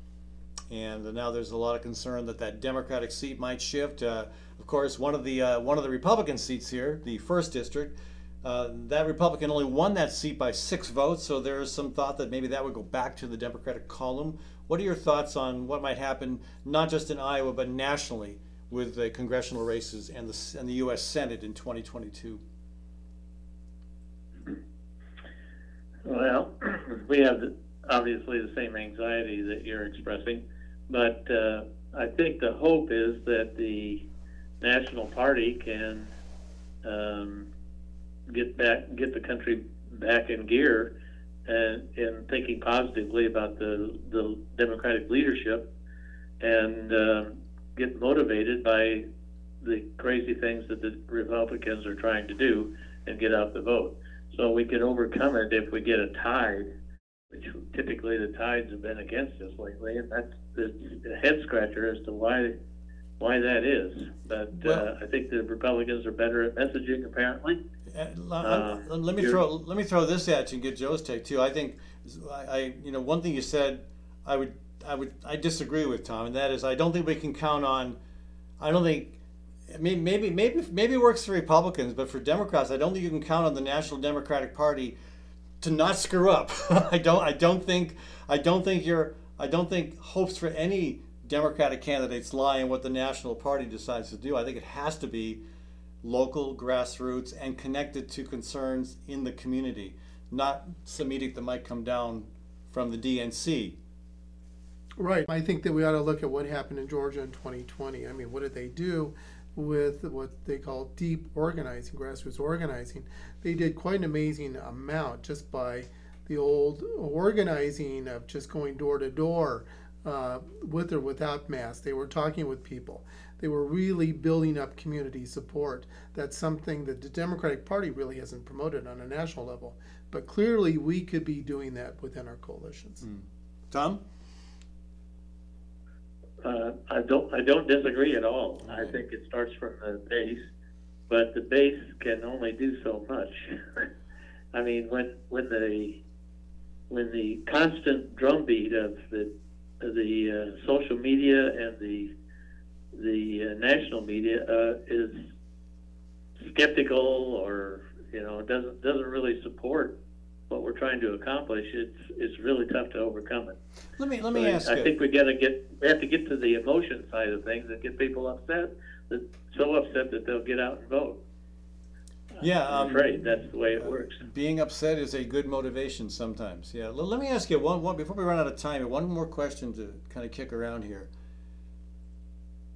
and now there's a lot of concern that that Democratic seat might shift. Uh, of course, one of the uh, one of the Republican seats here, the first district. Uh, that Republican only won that seat by six votes, so there is some thought that maybe that would go back to the Democratic column. What are your thoughts on what might happen, not just in Iowa, but nationally with the congressional races and the, and the U.S. Senate in 2022? Well, we have obviously the same anxiety that you're expressing, but uh, I think the hope is that the National Party can um, get back, get the country back in gear, and in thinking positively about the the Democratic leadership, and uh, get motivated by the crazy things that the Republicans are trying to do and get out the vote. So we can overcome it if we get a tide, which typically the tides have been against us lately, and that's the, head scratcher as to why why that is. But uh, I think the Republicans are better at messaging, apparently. Uh, uh, let me throw let me throw this at you and get Joe's take too. I think I, I you know one thing you said I would I would I disagree with Tom, and that is I don't think we can count on. I don't think. Maybe maybe maybe maybe it works for Republicans, but for Democrats, I don't think you can count on the National Democratic Party to not screw up. I don't I don't think I don't think you're I don't think hopes for any Democratic candidates lie in what the National Party decides to do. I think it has to be local grassroots and connected to concerns in the community, not some edict that might come down from the DNC. Right. I think that we ought to look at what happened in Georgia in 2020. I mean, what did they do with what they call deep organizing, grassroots organizing? They did quite an amazing amount just by the old organizing of just going door to door uh, with or without masks. They were talking with people. They were really building up community support. That's something that the Democratic Party really hasn't promoted on a national level. But clearly, we could be doing that within our coalitions. Mm. Tom? Uh, I don't. I don't disagree at all. I think it starts from the base, but the base can only do so much. I mean, when when the when the constant drumbeat of the the uh, social media and the the uh, national media uh, is skeptical or you know doesn't doesn't really support what we're trying to accomplish, it's it's really tough to overcome it. Let me let me so ask. I, I think we got to get we have to get to the emotion side of things and get people upset that so upset that they'll get out and vote. Yeah, I'm um, afraid that's the way it works. Being upset is a good motivation sometimes. Yeah. L- let me ask you one, one before we run out of time. One more question to kind of kick around here.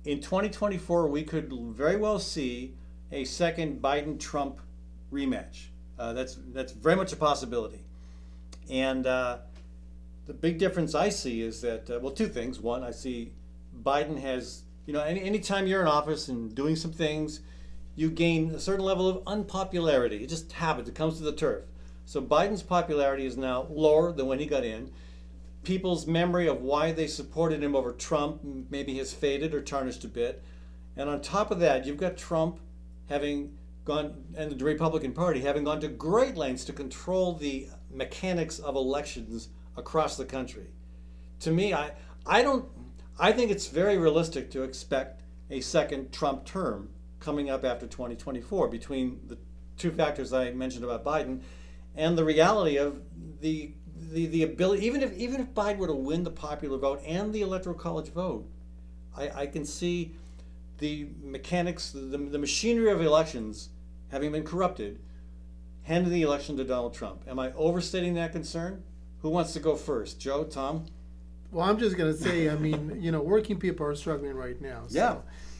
In 2024, we could very well see a second Biden-Trump rematch. Uh, that's that's very much a possibility. And uh, the big difference I see is that uh, well, two things. One, I see Biden has you know any anytime you're in office and doing some things, you gain a certain level of unpopularity. It just happens. It comes to the turf. So Biden's popularity is now lower than when he got in. People's memory of why they supported him over Trump maybe has faded or tarnished a bit. And on top of that, you've got Trump having gone, and the Republican Party having gone to great lengths to control the mechanics of elections across the country. To me, I, I don't, I think it's very realistic to expect a second Trump term coming up after 2024 between the two factors I mentioned about Biden and the reality of the the, the ability even if even if Biden were to win the popular vote and the electoral college vote, I, I can see the mechanics, the, the machinery of elections having been corrupted, handing the election to Donald Trump. Am I overstating that concern? Who wants to go first? Joe, Tom? Well, I'm just going to say, I mean, you know, working people are struggling right now. So Yeah.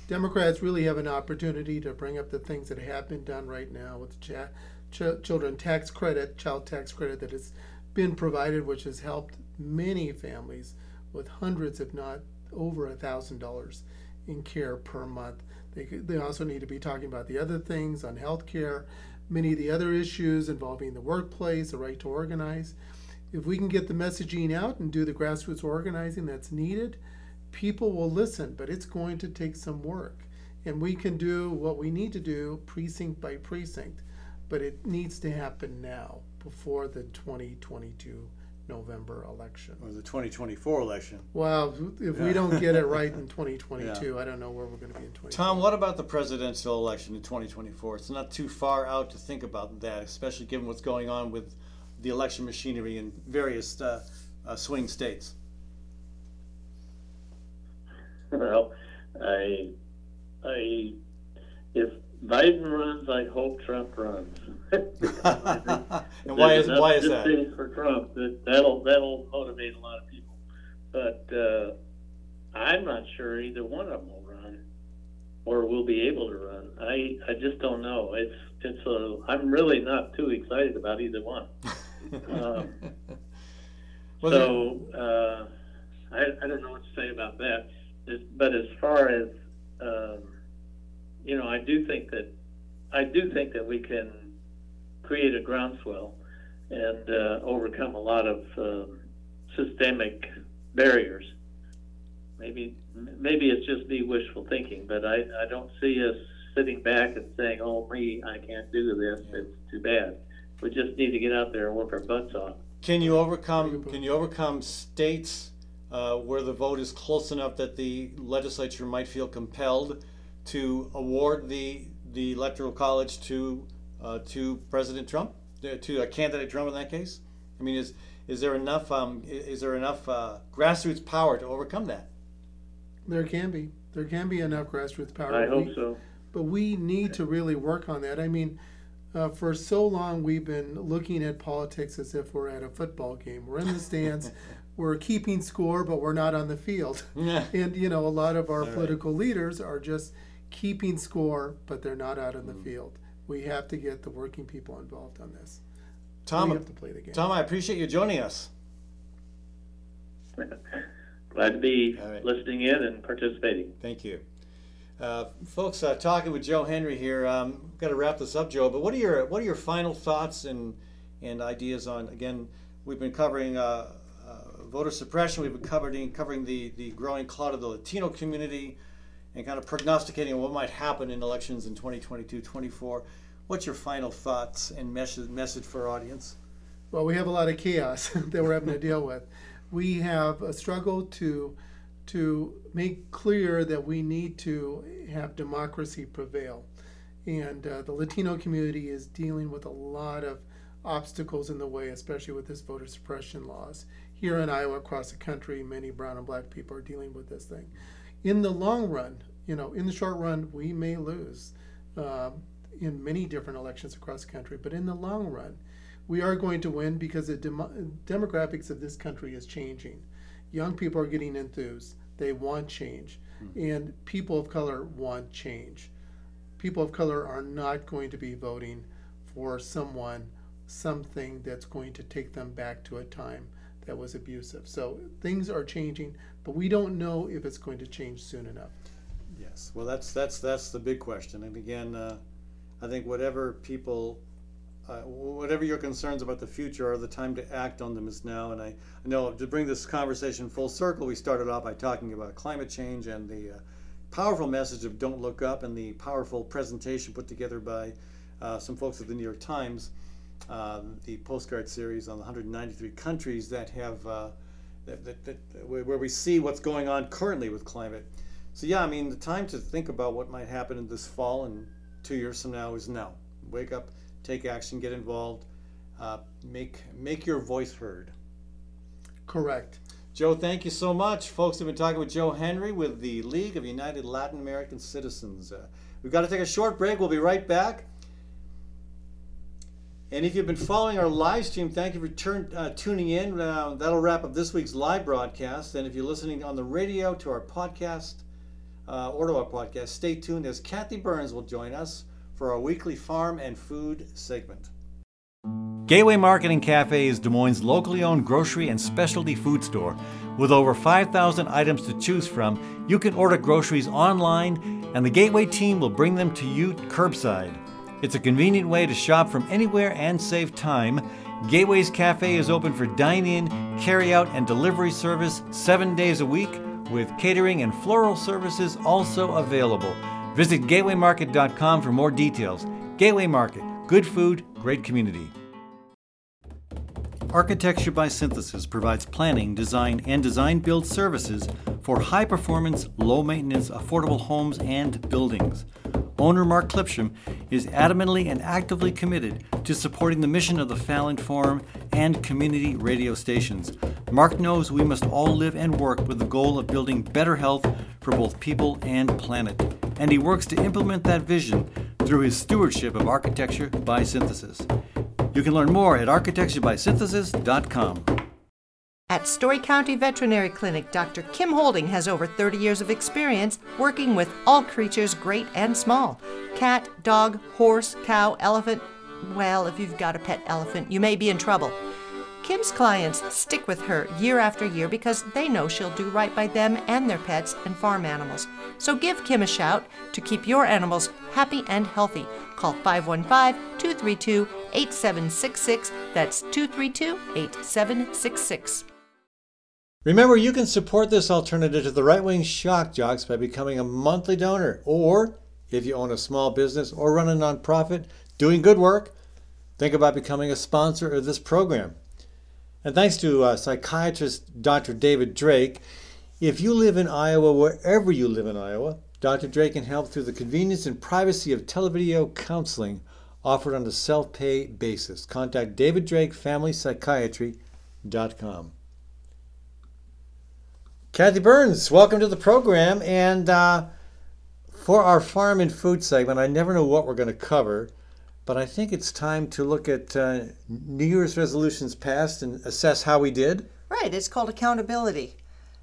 Democrats really have an opportunity to bring up the things that have been done right now with the cha- ch- children tax credit, child tax credit that has been provided, which has helped many families with hundreds, if not over a thousand dollars in care per month. They, they also need to be talking about the other things on health care, many of the other issues involving the workplace, the right to organize. if we can get the messaging out and do the grassroots organizing that's needed, people will listen, but it's going to take some work. And we can do what we need to do precinct by precinct, but it needs to happen now before the 2022 November election. Or the 2024 election. Well, if we don't get it right in 2022, I don't know where we're going to be in 2022. Tom, what about the presidential election in 2024? It's not too far out to think about that, especially given what's going on with the election machinery in various uh, uh, swing states. Well, I, I, if Biden runs, I hope Trump runs. and why is why is that? For Trump, that that'll that'll motivate a lot of people. But uh, I'm not sure either one of them will run, or will be able to run. I I just don't know. It's it's a. I'm really not too excited about either one. Um, Well, so uh, I, I don't know what to say about that. As- But as far as um, you know, I do think that I do think that we can create a groundswell and uh, overcome a lot of um, systemic barriers. Maybe maybe it's just me wishful thinking, but I, I don't see us sitting back and saying, "Oh me, I can't do this. It's too bad." We just need to get out there and work our butts off. Can you overcome? Can you overcome states uh, where the vote is close enough that the legislature might feel compelled to award the the electoral college to uh, to President Trump, uh, to a candidate Trump in that case? I mean, is is there enough um, is there enough uh, grassroots power to overcome that? There can be. There can be enough grassroots power. I hope We- so. but we need to really work on that. I mean, uh, for so long we've been looking at politics as if we're at a football game. We're in the stands, we're keeping score, but we're not on the field. Yeah. And you know, a lot of our All right. political leaders are just keeping score, but they're not out in the Mm. field. We have to get the working people involved on this. Tom, we Tom, have to play the game. Tom, I appreciate you joining us. Glad to be All right. listening in and participating. Thank you. Uh, folks, uh, talking with Joe Henry here. Um, we've got to wrap this up, Joe. But what are your what are your final thoughts and and ideas on? Again, we've been covering uh, uh, voter suppression. We've been covering covering the the growing clout of the Latino community, and kind of prognosticating what might happen in elections in 2022, 24. What's your final thoughts and message message for our audience? Well, we have a lot of chaos that we're having to deal with. We have a struggle to to make clear that we need to have democracy prevail, and uh, the Latino community is dealing with a lot of obstacles in the way, especially with this voter suppression laws. Here in Iowa, across the country, many brown and black people are dealing with this thing. In the long run, you know, in the short run, we may lose um, in many different elections across the country, but in the long run, we are going to win because the demo- demographics of this country is changing. Young people are getting enthused. They want change. And people of color want change. People of color are not going to be voting for someone, something that's going to take them back to a time that was abusive. So things are changing, but we don't know if it's going to change soon enough. Yes, well, that's that's that's the big question. And again, uh, I think whatever people, uh, whatever your concerns about the future are, the time to act on them is now. And I, I know to bring this conversation full circle, we started off by talking about climate change and the uh, powerful message of "Don't Look Up" and the powerful presentation put together by uh, some folks at the New York Times, uh, the postcard series on the 193 countries that have. Uh, that, that, that, where where we see what's going on currently with climate. So yeah, I mean, the time to think about what might happen in this fall and two years from now is now. Wake up, take action, get involved, uh, make make your voice heard. Correct. Joe, thank you so much, folks. Have been talking with Joe Henry with the League of United Latin American Citizens. Uh, we've got to take a short break. We'll be right back. And if you've been following our live stream, thank you for turn, uh, tuning in. Uh, that'll wrap up this week's live broadcast. And if you're listening on the radio to our podcast uh, or to our podcast, stay tuned as Kathy Byrnes will join us for our weekly farm and food segment. Gateway Marketing Cafe is Des Moines' locally owned grocery and specialty food store. With over 5,000 items to choose from, you can order groceries online, and the Gateway team will bring them to you curbside. It's a convenient way to shop from anywhere and save time. Gateway's Cafe is open for dine in, carry out, and delivery service seven days a week, with catering and floral services also available. Visit gatewaymarket.com for more details. Gateway Market, good food, great community. Architecture by Synthesis provides planning, design, and design build services for high performance, low maintenance, affordable homes and buildings. Owner Mark Clipsham is adamantly and actively committed to supporting the mission of the Fallon Forum and community radio stations. Mark knows we must all live and work with the goal of building better health for both people and planet, and he works to implement that vision through his stewardship of architecture by synthesis. You can learn more at architecturebysynthesis.com. At Story County Veterinary Clinic, Dr. Kim Holding has over 30 years of experience working with all creatures great and small cat, dog, horse, cow, elephant. Well, if you've got a pet elephant, you may be in trouble. Kim's clients stick with her year after year because they know she'll do right by them and their pets and farm animals. So give Kim a shout to keep your animals happy and healthy. Call 515 232 8766. That's 232 8766. Remember, you can support this alternative to the right wing shock jocks by becoming a monthly donor. Or, if you own a small business or run a nonprofit doing good work, think about becoming a sponsor of this program. And thanks to uh, psychiatrist Dr. David Drake, if you live in Iowa, wherever you live in Iowa, Dr. Drake can help through the convenience and privacy of televideo counseling offered on a self pay basis. Contact David Drake Family Psychiatry.com. Kathy Byrnes, welcome to the program. And uh, for our farm and food segment, I never know what we're going to cover, but I think it's time to look at uh, New Year's resolutions passed and assess how we did. Right, it's called accountability.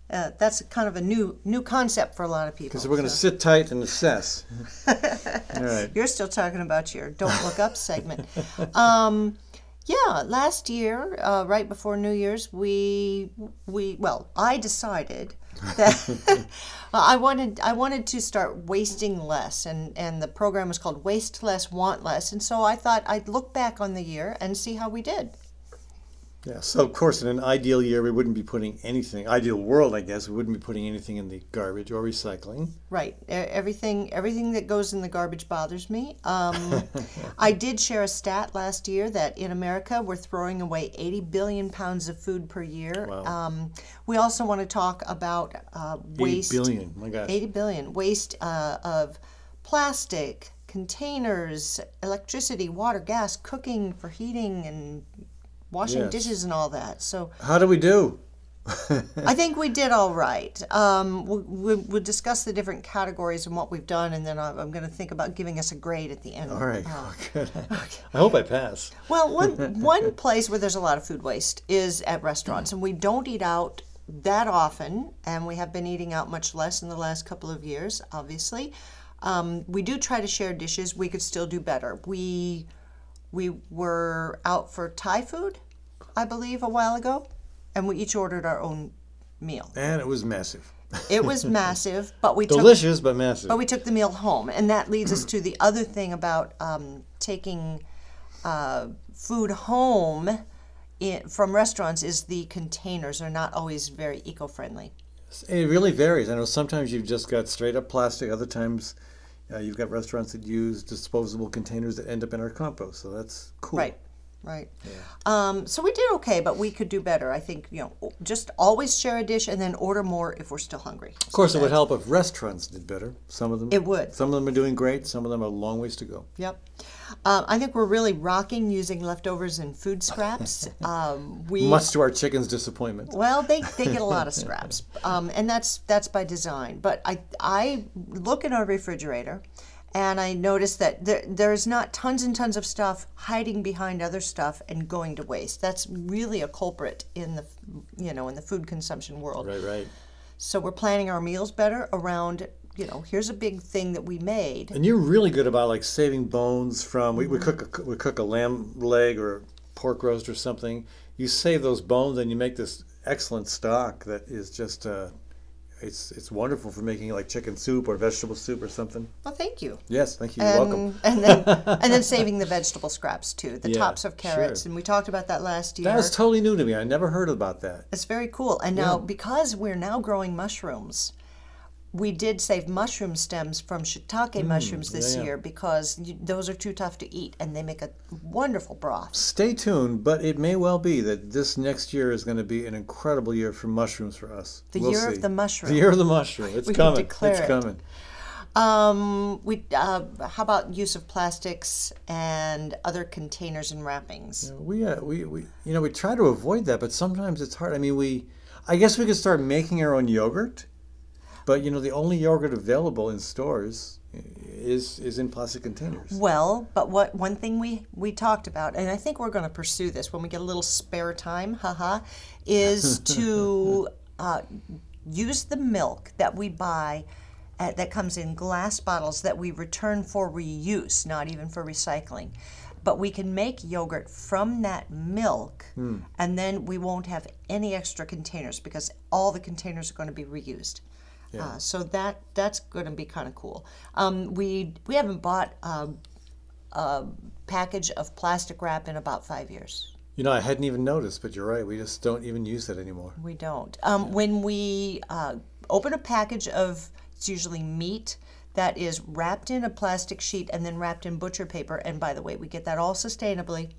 Uh, that's kind of a new new concept for a lot of people. Because we're going to sit tight and assess. All right. You're still talking about your "Don't Look Up" segment. Um, yeah, last year, uh, right before New Year's, we we well, I decided that I wanted I wanted to start wasting less, and and the program was called Waste Less, Want Less, and so I thought I'd look back on the year and see how we did. Yeah, so of course, in an ideal year, we wouldn't be putting anything. Ideal world, I guess, we wouldn't be putting anything in the garbage or recycling. Right. Everything everything that goes in the garbage bothers me. Um, I did share a stat last year that in America we're throwing away 80 billion pounds of food per year. Wow. Um, we also want to talk about uh, waste. 80 billion, my gosh. 80 billion waste uh, of plastic containers, electricity, water, gas, cooking for heating and washing Yes. dishes and all that. So How do we do? I think we did all right. Um, we, we, we'll discuss the different categories and what we've done, and then I'm, I'm going to think about giving us a grade at the end. All right, Uh, good. I hope I pass. well, one one place where there's a lot of food waste is at restaurants, and we don't eat out that often, and we have been eating out much less in the last couple of years. Obviously, um, we do try to share dishes. We could still do better. We we were out for Thai food, I believe, a while ago, and we each ordered our own meal. And it was massive. It was massive, but we took Delicious, but massive. but we took the meal home, and that leads us to the other thing about um, taking uh, food home in, from restaurants is the containers are not always very eco-friendly. It really varies. I know sometimes you've just got straight up plastic. Other times, uh, you've got restaurants that use disposable containers that end up in our compost. So that's cool. Right, right. Um, so we did okay, but we could do better. I think you know, just always share a dish and then order more if we're still hungry. Of course, it would help if restaurants did better. Some of them. It would. Some of them are doing great. Some of them are a long ways to go. Yep. Um, I think we're really rocking using leftovers and food scraps. Um, we Much to our chicken's disappointment. Well, they, they get a lot of scraps, um, and that's that's by design. But I I look in our refrigerator, and I notice that there there's not tons and tons of stuff hiding behind other stuff and going to waste. That's really a culprit in the you know in the food consumption world. Right, right. So we're planning our meals better around. You know, here's a big thing that we made. And you're really good about like saving bones from. We, we Mm-hmm. cook a, we cook a lamb leg or pork roast or something. You save those bones and you make this excellent stock that is just uh, it's it's wonderful for making like chicken soup or vegetable soup or something. Well, thank you. Yes, thank you. You're welcome. And, and then and then saving the vegetable scraps too, the Yeah, tops of carrots, sure. and we talked about that last year. That was totally new to me. I never heard about that. It's very cool. And now, Yeah. because we're now growing mushrooms, we did save mushroom stems from shiitake mushrooms this Mm, yeah. year because you, those are too tough to eat and they make a wonderful broth. Stay tuned, but it may well be that this next year is going to be an incredible year for mushrooms for us. The We'll year of the mushroom. The year of the mushroom. It's coming. It's it. coming. Um, we uh, how about use of plastics and other containers and wrappings? We, uh, we, we, you know, we try to avoid that, but sometimes it's hard. I mean, we, I guess we could start making our own yogurt, but you know, the only yogurt available in stores is is in plastic containers. Well, but what one thing we we talked about, and I think we're going to pursue this when we get a little spare time, haha, is to uh, use the milk that we buy. Uh, that comes in glass bottles that we return for reuse, not even for recycling. But we can make yogurt from that milk, and then we won't have any extra containers because all the containers are going to be reused. Uh, so that that's going to be kind of cool. Um, we we haven't bought um, a package of plastic wrap in about five years. You know, I hadn't even noticed, but you're right. We just don't even use that anymore. We don't. Um, When we uh, open a package of it's usually meat that is wrapped in a plastic sheet and then wrapped in butcher paper. And by the way, we get that all sustainably.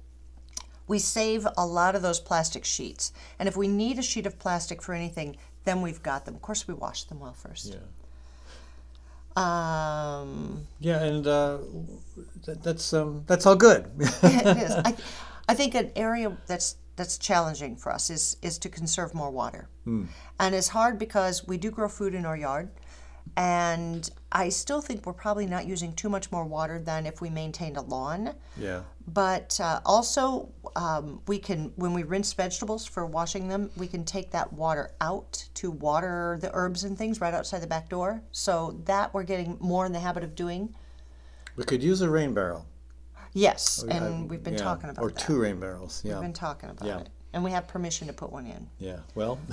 We save a lot of those plastic sheets. And if we need a sheet of plastic for anything, then we've got them. Of course, we wash them well first. Um, Yeah, and uh, that, that's um, that's all good. it is. I, I think an area that's that's challenging for us is is to conserve more water, and it's hard because we do grow food in our yard, and I still think we're probably not using too much more water than if we maintained a lawn. yeah. But uh, also, um, we can when we rinse vegetables for washing them, we can take that water out to water the herbs and things right outside the back door. So that we're getting more in the habit of doing. We could use a rain barrel. Yes, I- and we've been yeah, talking about or that. two rain barrels. Yeah. We've been talking about Yeah. it. And we have permission to put one in. Yeah. Well.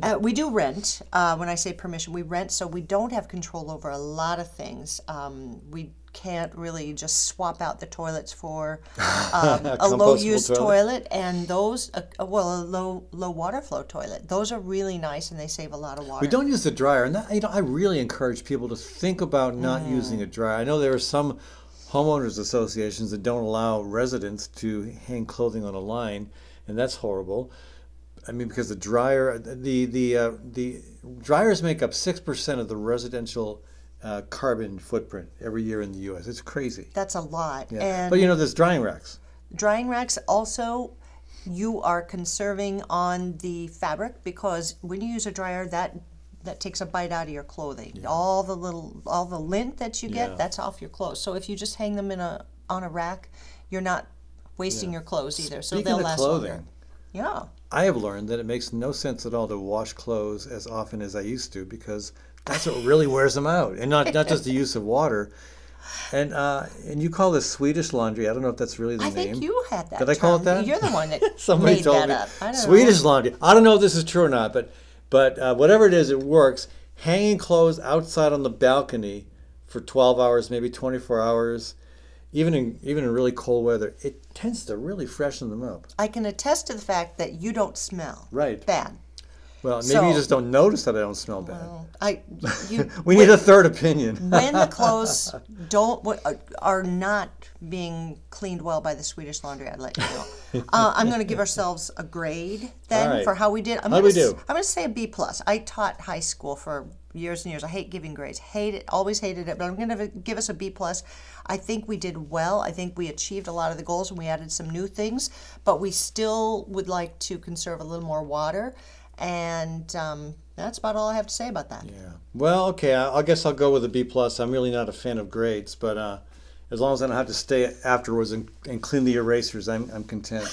Uh, we do rent. Uh, when I say permission, we rent, so we don't have control over a lot of things. Um, we can't really just swap out the toilets for um, a low-use toilet. toilet, and those, uh, well, a low low water flow toilet. Those are really nice, and they save a lot of water. We don't use the dryer, and that, you know, I really encourage people to think about not Mm. using a dryer. I know there are some homeowners associations that don't allow residents to hang clothing on a line, and that's horrible. I mean, because the dryer, the the uh, the dryers make up six percent of the residential uh, carbon footprint every year in the U.S. It's crazy. That's a lot. Yeah. And but you know, there's drying racks. drying racks also you are conserving on the fabric because when you use a dryer that that takes a bite out of your clothing Yeah. all the little all the lint that you get Yeah. that's off your clothes so if you just hang them in a on a rack you're not wasting your clothes either so Speaking they'll of last clothing, longer yeah I have learned that it makes no sense at all to wash clothes as often as I used to because that's what really wears them out, and not not just the use of water. And uh, and you call this Swedish laundry? I don't know if that's really the i name. think you had that Did I call it that? you're the one that Somebody made told that me up I don't Swedish know. laundry. I don't know if this is true or not, but but uh, whatever it is, it works. Hanging clothes outside on the balcony for 12 hours, maybe 24 hours, even in even in really cold weather, it tends to really freshen them up. i can attest to the fact that you don't smell Right. bad Well, maybe you just don't notice that I don't smell bad. i you we need a third opinion. when the clothes don't are not being cleaned well by the Swedish Laundry, I'd let you know. Uh, I'm going to give ourselves a grade then right. for how we did. I'm How'd gonna we do? I'm going to say a B plus. I taught high school for years and years. I hate giving grades. Hate it. Always hated it. But I'm going to give us a B plus. I think we did well. I think we achieved a lot of the goals and we added some new things. But we still would like to conserve a little more water. And um, that's about all I have to say about that. Yeah. Well, okay. I, I guess I'll go with a B plus. I'm really not a fan of grades, but uh, as long as I don't have to stay afterwards and, and clean the erasers, I'm, I'm content.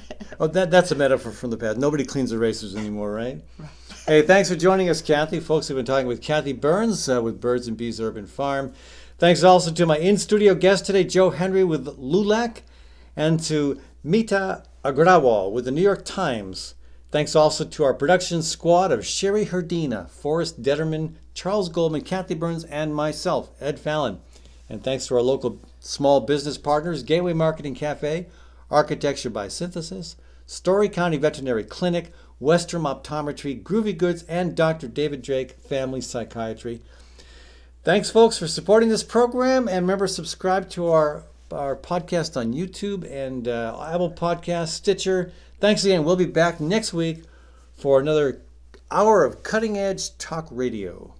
oh, that that's a metaphor from the past. Nobody cleans erasers anymore, right? Hey, thanks for joining us, Kathy. Folks, we've been talking with Kathy Byrnes uh, with Birds and Bees Urban Farm. Thanks also to my in-studio guest today, Joe Henry with LULAC, and to Meeta Agrawal with the New York Times. Thanks also to our production squad of Sherry Herdina, Forrest Detterman, Charles Goldman, Kathy Byrnes, and myself, Ed Fallon. And thanks to our local small business partners, Gateway Marketing Cafe, Architecture by Synthesis, Story County Veterinary Clinic, Westrom Optometry, Groovy Goods, and Dr. David Drake Family Psychiatry. Thanks, folks, for supporting this program. And remember, subscribe to our, our podcast on YouTube and uh, Apple Podcast, Stitcher. Thanks again. We'll be back next week for another hour of cutting edge talk radio.